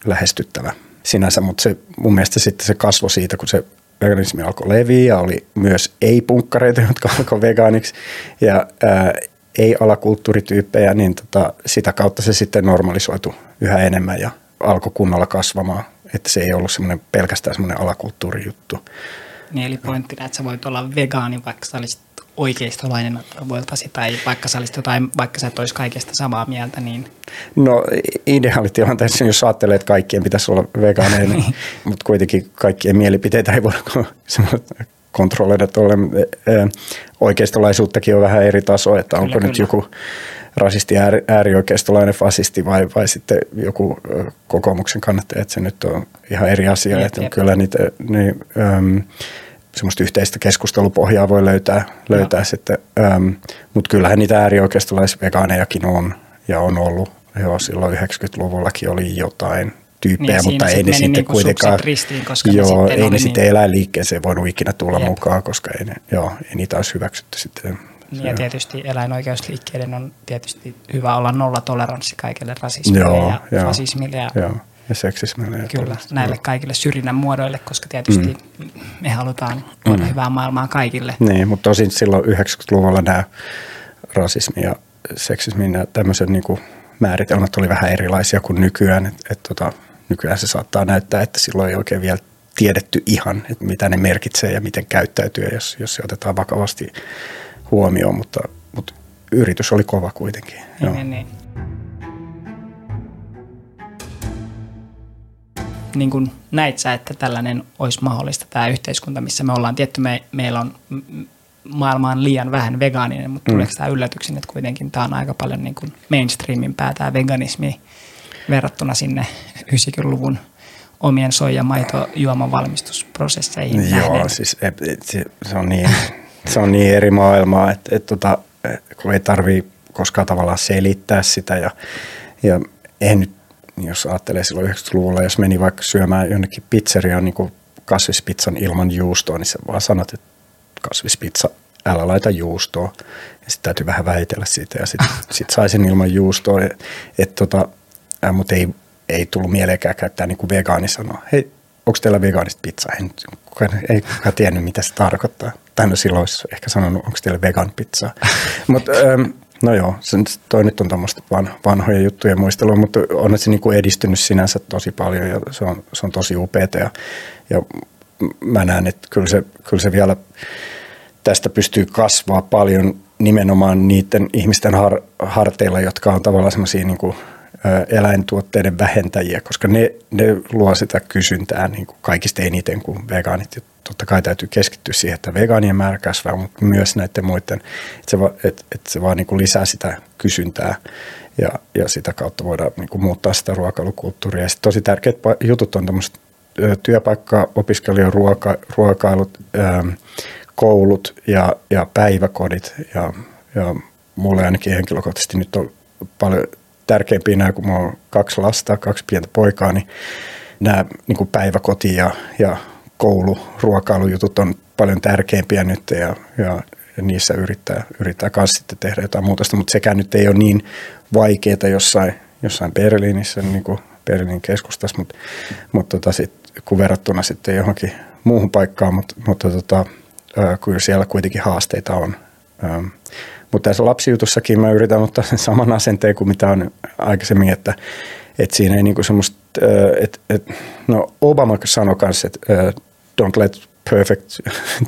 lähestyttävä sinänsä, mutta se, mun mielestä sitten se kasvo siitä, kun se veganismi alkoi leviä ja oli myös ei-punkkareita, jotka alkoi vegaaniksi ja ää, ei-alakulttuurityyppejä, niin tota, sitä kautta se sitten normalisoitu yhä enemmän ja alkoi kunnolla kasvamaan. Että se ei ollut semmoinen pelkästään semmoinen alakulttuurijuttu. Niin, eli pointtina, että sä voit olla vegaani, vaikka sä olisit oikeistolainen arvoiltasi tai vaikka sä olisit jotain, vaikka sä et olisi kaikesta samaa mieltä, niin... No ideaalitilanteessa, jos ajattelee, että kaikkien pitäisi olla vegaaneja, niin, *laughs* mutta kuitenkin kaikkien mielipiteitä ei voida *laughs* kontrolloida tuolle. Oikeistolaisuuttakin on vähän eri taso, että onko kyllä, nyt kyllä. joku rasisti, ääri, äärioikeistolainen fasisti vai, vai sitten joku kokoomuksen kannattaja, että se nyt on ihan eri asia. Jep, että jep. Kyllä niitä, niin, äm, semmoista yhteistä keskustelupohjaa voi löytää, löytää sitten, äm, mutta kyllähän niitä äärioikeistolaisvegaanejakin on ja on ollut. Joo, silloin 90-luvullakin oli jotain tyyppejä, niin, mutta ei ne sitten niin kuitenkaan, ristiin, koska joo, ne ei ne niin, sitten eläinliikkeeseen voinut ikinä tulla Jep. mukaan, koska ei, ne, joo, ei niitä olisi hyväksytty sitten niin ja tietysti eläinoikeusliikkeiden on tietysti hyvä olla nolla toleranssi kaikille rasismille joo, ja joo, fasismille ja, joo, ja seksismille. Ja kyllä, tuollaista. näille kaikille syrjinnän muodoille, koska tietysti mm. me halutaan mm. hyvää maailmaa kaikille. Niin, mutta tosin silloin 90-luvulla nämä rasismi ja seksismi ja tämmöiset niin kuin määritelmät oli vähän erilaisia kuin nykyään. Et, et tota, nykyään se saattaa näyttää, että silloin ei oikein vielä tiedetty ihan, että mitä ne merkitsee ja miten käyttäytyy, jos, jos se otetaan vakavasti huomioon, mutta, mutta yritys oli kova kuitenkin. Niin, Joo. Niin, niin. Niin kuin näit sä, että tällainen olisi mahdollista, tämä yhteiskunta, missä me ollaan. Tietty, me, meillä on maailma on liian vähän vegaaninen, mutta mm. tuleeko tämä yllätyksen, että kuitenkin tämä on aika paljon niin kuin mainstreamin pää tämä veganismi verrattuna sinne 90-luvun omien soijamaitojuoman valmistusprosesseihin Joo, nähden. siis se, se on niin se on niin eri maailmaa, että, että tota, kun ei tarvii koskaan tavallaan selittää sitä ja, ja en nyt, jos ajattelee silloin 90-luvulla, jos meni vaikka syömään jonnekin pizzeriaan niin kasvispizzan ilman juustoa, niin se vaan sanot, että kasvispizza, älä laita juustoa. Ja sitten täytyy vähän väitellä siitä ja sitten sit sai sen ilman juustoa. Et, et tota, mutta ei, ei tullut mieleenkään käyttää niin kuin hei, onko teillä vegaanista pizzaa? En, kukaan, ei kukaan tiennyt, mitä se tarkoittaa. Tai no silloin olisi ehkä sanonut, onko teillä vegan pizzaa. *laughs* mutta ähm, no joo, se, toi nyt on tuommoista van, vanhoja juttuja muistelua, mutta on se niin kuin edistynyt sinänsä tosi paljon ja se on, se on tosi upeaa. Ja, ja mä näen, että kyllä se, kyllä se vielä tästä pystyy kasvaa paljon nimenomaan niiden ihmisten har, harteilla, jotka on tavallaan semmoisia niin eläintuotteiden vähentäjiä, koska ne, ne luo sitä kysyntää niin kuin kaikista eniten kuin vegaanit. Ja totta kai täytyy keskittyä siihen, että vegaanien määrä kasvaa, mutta myös näiden muiden, että se, va, että, että se vaan niin kuin lisää sitä kysyntää ja, ja sitä kautta voidaan niin kuin muuttaa sitä ruokailukulttuuria. Ja tosi tärkeät jutut on tämmöiset työpaikka, opiskelijan ruoka, ruokailut, koulut ja, ja päiväkodit ja, ja mulle ainakin henkilökohtaisesti nyt on paljon tärkeimpiä nämä, kun on kaksi lasta, kaksi pientä poikaa, niin nämä niin kuin päiväkoti ja, ja koulu, ruokailujutut on paljon tärkeimpiä nyt ja, ja, niissä yrittää, yrittää kanssa sitten tehdä jotain muutosta, mutta sekään nyt ei ole niin vaikeaa jossain, jossain Berliinissä, niin kuin Berliinin keskustassa, mutta, mutta tota sit, kun verrattuna sitten johonkin muuhun paikkaan, mutta, mutta tota, kyllä siellä kuitenkin haasteita on. Mutta tässä lapsijutussakin mä yritän ottaa sen saman asenteen kuin mitä on aikaisemmin, että, että siinä ei niinku semmoista, että, että no Obama sanoi kanssa, että don't let perfect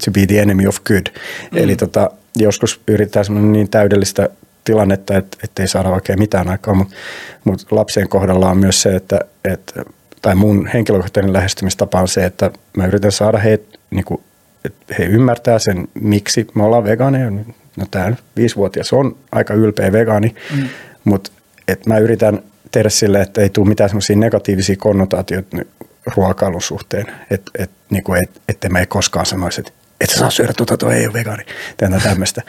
to be the enemy of good. Mm. Eli tota, joskus yritetään semmoinen niin täydellistä tilannetta, että, että ei saada oikein mitään aikaa, mutta, mutta lapsien kohdalla on myös se, että, että tai mun henkilökohtainen lähestymistapa on se, että mä yritän saada heitä niin kuin että he ymmärtää sen, miksi me ollaan vegaaneja. No tämä viisivuotias on aika ylpeä vegaani, mm. mutta et mä yritän tehdä sille, että ei tule mitään semmoisia negatiivisia konnotaatioita ruokailun suhteen, että et, niinku, et, et mä ei koskaan sanoisi, että et sä saa syödä tuota, tuo ei ole vegaani, tätä tämmöistä.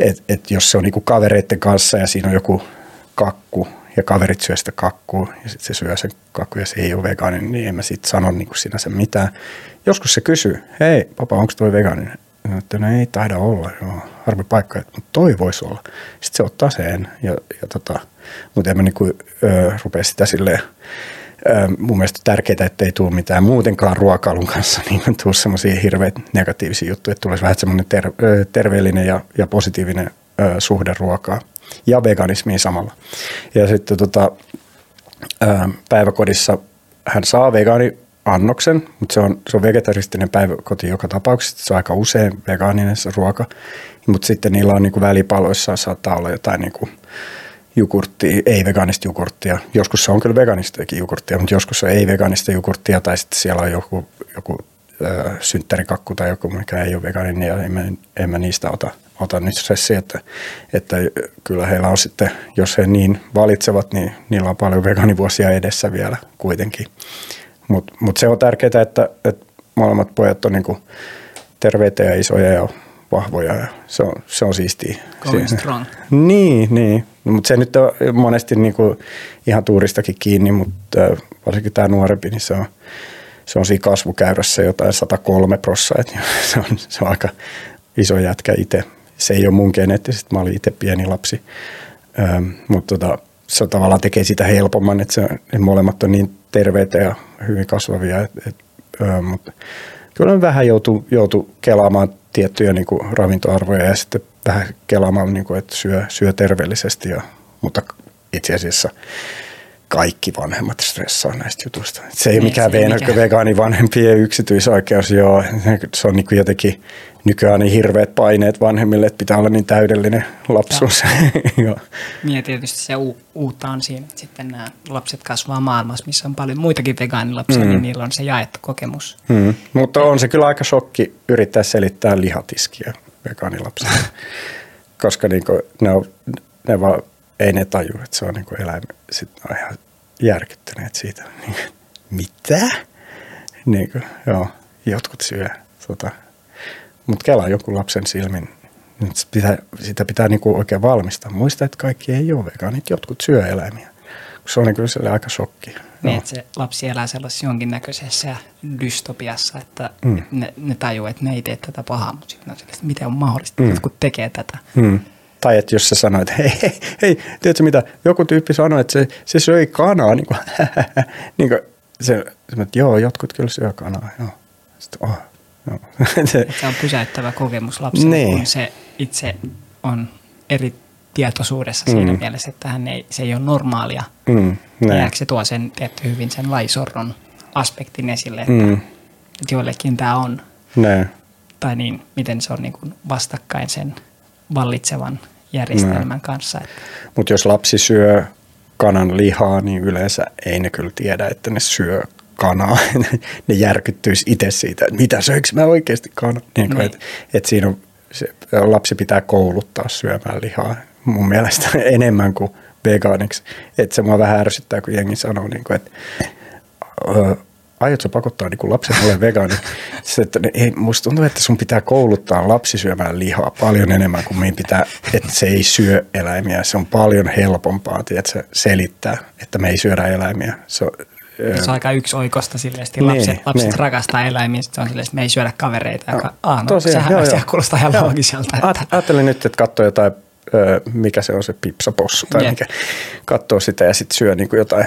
Et, et jos se on niinku kavereiden kanssa ja siinä on joku kakku ja kaverit syö sitä kakkua ja sitten se syö sen kakku ja se ei ole vegaani, niin en mä sitten sano niinku sinänsä mitään. Joskus se kysyy, hei papa, onko toi vegaani? No, että no ei taida olla, joo, harmi paikka, mutta toi voisi olla. Sitten se ottaa sen, ja, ja tota, mutta en mä niinku, ö, rupea sitä silleen, ö, mun mielestä tärkeää, että ei tule mitään muutenkaan ruokailun kanssa, *laughs* niin tule semmoisia hirveitä negatiivisia juttuja, että tulisi vähän semmoinen ter, ö, terveellinen ja, ja positiivinen ö, suhde ruokaa ja veganismiin samalla. Ja sitten tota, ö, päiväkodissa hän saa vegaani annoksen, mutta se on, se on vegetaristinen päiväkoti joka tapauksessa. Se on aika usein vegaaninen se ruoka, mutta sitten niillä on niin kuin välipaloissa saattaa olla jotain niin kuin jogurttia, ei vegaanista jogurttia. Joskus se on kyllä vegaanistakin jogurttia, mutta joskus se on ei vegaanista jogurttia tai sitten siellä on joku, joku äh, synttärikakku tai joku, mikä ei ole vegaaninen ja en mä, en mä niistä ota, ota nyt stressi, että, että kyllä heillä on sitten, jos he niin valitsevat, niin niillä on paljon vegaanivuosia edessä vielä kuitenkin. Mutta mut se on tärkeää, että, että molemmat pojat on niinku terveitä ja isoja ja vahvoja ja se on, se on siistiä. Going strong. *laughs* Niin, niin. Mutta se nyt on monesti niinku ihan tuuristakin kiinni, mutta varsinkin tämä nuorempi, niin se on, se on siinä kasvukäyrässä jotain 103 prossaa, *laughs* se on, se on aika iso jätkä itse. Se ei ole mun geneettisesti, mä olin itse pieni lapsi, ähm, mutta tota, se tavallaan tekee sitä helpomman, että, se, että molemmat on niin terveitä ja hyvin kasvavia. Et, et, ö, mutta kyllä vähän joutuu, joutuu kelaamaan tiettyjä niin kuin ravintoarvoja ja sitten vähän kelaamaan, niin kuin, että syö, syö terveellisesti. Ja, mutta itse asiassa kaikki vanhemmat stressaa näistä jutuista. Se ei ole mikään mikä. vegaani vanhempien yksityisoikeus, joo. Se on niin kuin jotenkin nykyään niin hirveät paineet vanhemmille, että pitää olla niin täydellinen lapsuus. *laughs* niin tietysti se u- uutta on siinä, että sitten nämä lapset kasvaa maailmassa, missä on paljon muitakin vegaanilapsia, niin mm. niin niillä on se jaettu kokemus. Mm. Mutta on se kyllä aika shokki yrittää selittää lihatiskiä vegaanilapsille, *laughs* koska niinku ne, on, ne vaan ei ne taju, että se on niinku eläin. Sitten on ihan järkyttyneet siitä. Mitä? Niinku, joo, jotkut syö tota, mutta kelaa joku lapsen silmin, nyt sitä pitää, sitä pitää niinku oikein valmistaa. Muista, että kaikki ei ole vegaanit, jotkut syö eläimiä. Se on kyllä aika shokki. Niin, että se lapsi elää sellaisessa jonkinnäköisessä dystopiassa, että mm. ne, ne tajuu, että ne ei tee tätä pahaa, mutta sitten on se, että miten on mahdollista, mm. että kun tekee tätä. Mm. Tai että jos sä sanoit, että hei, hei, hei, tiedätkö mitä, joku tyyppi sanoi, että se, se söi kanaa, niin kuin, *laughs* niin kuin se, se, että joo, jotkut kyllä syö kanaa, joo. Sitten, oh, *laughs* se, se on pysäyttävä kokemus lapselle, niin. kun se itse on eri tietoisuudessa mm. siinä mielessä, että hän ei, se ei ole normaalia. Mm, ja se tuo sen tietty hyvin sen laisorron aspektin esille, että, mm. että joillekin tämä on. Ne. Tai niin, miten se on niin kuin vastakkain sen vallitsevan järjestelmän ne. kanssa. Mutta jos lapsi syö kanan lihaa, niin yleensä ei ne kyllä tiedä, että ne syö kanaa. *laughs* ne järkyttyisi itse siitä, että mitä söikö mä oikeasti kanaa. Niin niin. Että et siinä on, se, lapsi pitää kouluttaa syömään lihaa mun mielestä *laughs* enemmän kuin vegaaniksi. Että se mua vähän ärsyttää, kun jengi sanoo, niin kuin, että aiotko pakottaa niin lapsen ole vegaani? *laughs* Se, että, ei, musta tuntuu, että sun pitää kouluttaa lapsi syömään lihaa paljon enemmän kuin meidän pitää, että se ei syö eläimiä. Se on paljon helpompaa tiedätkö, selittää, että me ei syödä eläimiä. Se on, se on aika yksi oikosta silleen, että niin, lapset, lapset niin. rakastaa eläimiä, sitten on silleen, että me ei syödä kavereita. Joka, ah, no, tosiaan, sehän, joo, sehän joo. kuulostaa ihan joo. loogiselta. Että... Ajattelin nyt, että katsoo jotain, mikä se on se pipsapossu tai mikä, katsoo sitä ja sitten syö niin kuin jotain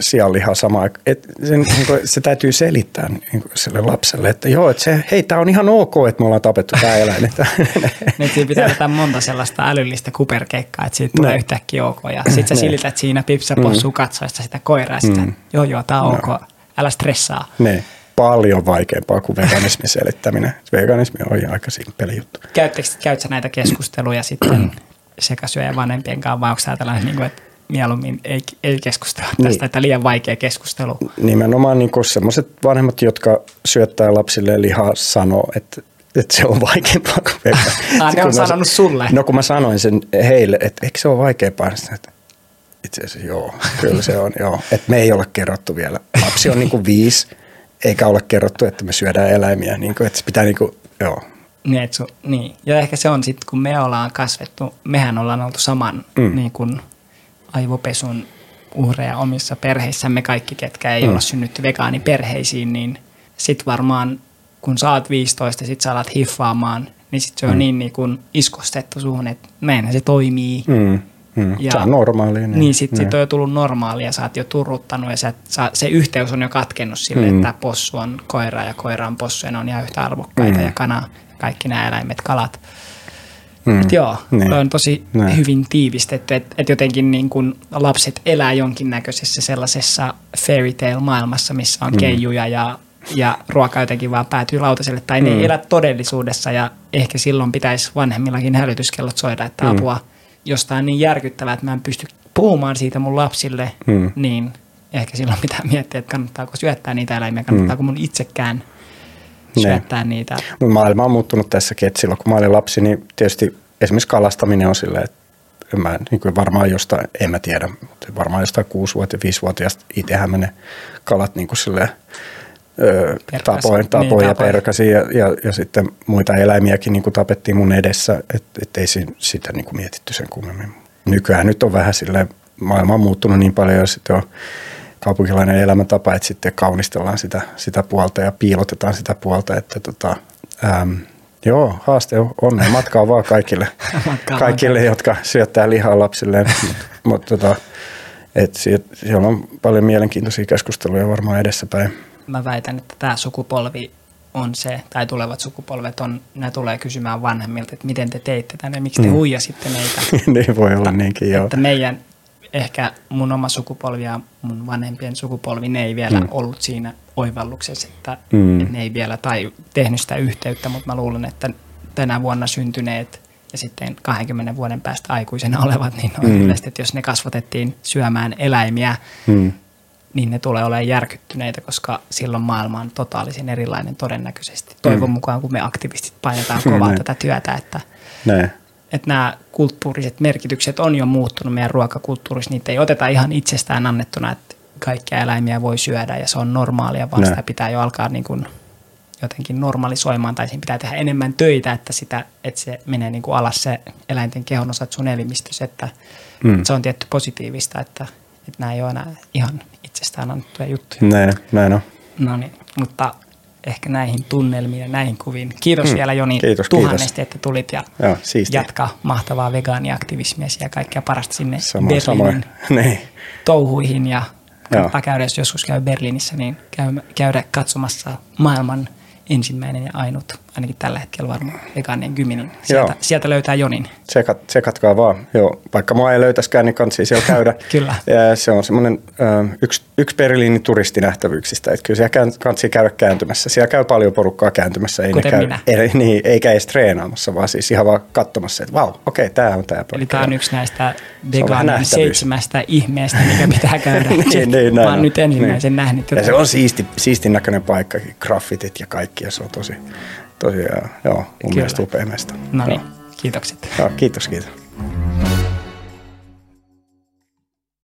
sianlihaa samaan aikaan. Et sen, niin kuin, se täytyy selittää niin kuin sille lapselle, että joo, että se, hei, tämä on ihan ok, että me ollaan tapettu tämä eläin. *laughs* Nyt siinä pitää ottaa monta sellaista älyllistä kuperkeikkaa, että siitä tulee no. yhtäkkiä ok. Ja sitten sä silität siinä pipsapossu mm. katsoessa sitä koiraa, sitten, mm. joo joo, tämä on no. ok, älä stressaa. Ne paljon vaikeampaa kuin veganismin selittäminen. Veganismi on aika simppeli juttu. Käytkö näitä keskusteluja sitten sekasyöjän vanhempien kanssa, vai onko tämä tällainen, niin kuin, että mieluummin ei, ei keskustella niin. tästä, että liian vaikea keskustelu. Nimenomaan niin sellaiset vanhemmat, jotka syöttää lapsille lihaa, sanoo, että että se on vaikeampaa kuin vegaani. Ah, *laughs* ne on mä- sanonut sulle. No kun mä sanoin sen heille, että eikö se ole vaikeampaa, niin että itse asiassa joo, kyllä se on, joo. Että me ei ole kerrottu vielä. Lapsi on niin kuin viisi, eikä ole kerrottu, että me syödään eläimiä. Niin kuin, että se pitää niin kuin, joo. Niin, et su, niin. Ja ehkä se on sitten, kun me ollaan kasvettu, mehän ollaan oltu saman Mm. mm. niin kuin aivopesun uhreja omissa perheissämme kaikki, ketkä ei Mm. ole synnytty vegaaniperheisiin, niin sit varmaan kun oot 15 ja sit sä alat hiffaamaan, niin sit se on Mm. niin, niin kuin iskostettu suhun, että näinhän se toimii. Mm, mm. Ja- se on normaalia. Niin, niin sit, sit on jo tullut normaalia ja sä oot jo turruttanut ja sä, sä, se yhteys on jo katkennut sille, Mm. että possu on koira ja koira on possu ja ne on ihan yhtä arvokkaita Mm. ja kana ja kaikki nämä eläimet, kalat. Mm. Et joo, Niin. niin. on tosi Näin. Näin. hyvin tiivistetty, että et jotenkin niin kun lapset elää jonkinnäköisessä sellaisessa fairy tale maailmassa, missä on Mm. mm. keijuja ja, ja ruoka jotenkin vaan päätyy lautaselle, tai ne Mm. ei elä todellisuudessa ja ehkä silloin pitäisi vanhemmillakin hälytyskellot soida, että Mm. apua jostain niin järkyttävää, että mä en pysty puhumaan siitä mun lapsille, Mm. niin ehkä silloin pitää miettiä, että kannattaako syöttää niitä eläimiä, kannattaako mun itsekään Ne. syöttää niitä. Mut Maailma on muuttunut tässäkin, että silloin kun mä olin lapsi, niin tietysti esimerkiksi kalastaminen on silleen, että en mä niin kuin varmaan jostain, en mä tiedä, mutta varmaan jostain 6-vuotias, 5-vuotiaasta itsehän ne kalat niin kuin silleen, öö, Perkasi. tapoin, Niin, tapoin ja tapoin. ja, ja, ja, sitten muita eläimiäkin niin kuin tapettiin mun edessä, että et ei sitä niin kuin mietitty sen kummemmin. Nykyään nyt on vähän silleen, maailma on muuttunut niin paljon ja sitten on kaupunkilainen elämäntapa, että sitten kaunistellaan sitä, sitä puolta ja piilotetaan sitä puolta, että tota, äm, joo, haaste on onnea *laughs* matkaa vaan kaikille, kaikille jotka syöttää lihaa lapsilleen, mutta *laughs* mut, tota, et siellä on paljon mielenkiintoisia keskusteluja varmaan edessäpäin. mä väitän, että tämä sukupolvi on se, tai tulevat sukupolvet on, ne tulee kysymään vanhemmilta, että miten te teitte tänne, miksi te mm. huijasitte meitä. *laughs* niin voi olla niinkin, joo. Että meidän, ehkä mun oma sukupolvi ja mun vanhempien sukupolvi, ne ei vielä Mm. mm. ollut siinä oivalluksessa, että, Mm. mm. ne ei vielä tai tehnyt sitä yhteyttä, mutta mä luulen, että tänä vuonna syntyneet ja sitten 20 vuoden päästä aikuisena *laughs* olevat, niin on Mm. mm. yleisesti, että jos ne kasvatettiin syömään eläimiä, Mm. niin ne tulee olemaan järkyttyneitä, koska silloin maailma on totaalisen erilainen todennäköisesti. Toivon Mm. mukaan, kun me aktivistit painetaan *laughs* kovaa tätä työtä, että, Näin. Että nämä kulttuuriset merkitykset on jo muuttunut meidän ruokakulttuurissa. Niitä ei oteta ihan itsestään annettuna, että kaikkia eläimiä voi syödä ja se on normaalia, vaan Näin. sitä pitää jo alkaa niin kuin jotenkin normalisoimaan tai siinä pitää tehdä enemmän töitä, että, sitä, että se menee niin kuin alas se eläinten kehonosat sun elimistössä, että Mm. se on tietty positiivista, että, että nämä ei ole enää ihan itsestään annettuja juttuja. Näin, näin on. No niin, mutta ehkä näihin tunnelmiin ja näihin kuviin. Kiitos Mm, vielä Joni kiitos, tuhannesti, kiitos. että tulit ja Joo, siistiä. jatka mahtavaa vegaaniaktivismia ja kaikkea parasta sinne Samoin, Berliinin samoin. *laughs* Niin. touhuihin ja kannattaa käydä, jos joskus käy Berliinissä, niin käy, käydä katsomassa maailman ensimmäinen ja ainut, ainakin tällä hetkellä varmaan vegaanien gymi, niin sieltä, Joo. sieltä löytää Jonin. Tsekat, tsekatkaa vaan. Joo, vaikka mua ei löytäskään, niin kansi siellä käydä. *laughs* Kyllä. Ja se on semmoinen yksi, yksi Berliinin turistinähtävyyksistä, että kyllä siellä kansi käydä kääntymässä. Siellä käy paljon porukkaa kääntymässä. Ei Kuten käy, minä. Ei, niin, eikä edes treenaamassa, vaan siis ihan vaan katsomassa, että vau, okei, okay, tämä on tämä Eli tämä on yksi näistä nähtävyys. seitsemästä ihmeestä, mikä pitää käydä. *laughs* niin, niin, Mä näin oon on. nyt ensimmäisen niin. nähnyt. Ja se on siisti, siistin näköinen paikka, graffitit ja kaikki, ja se on tosi, tosi joo, mun Kyllä. mielestä upea mesta. No niin, kiitokset. Joo, kiitos, kiitos.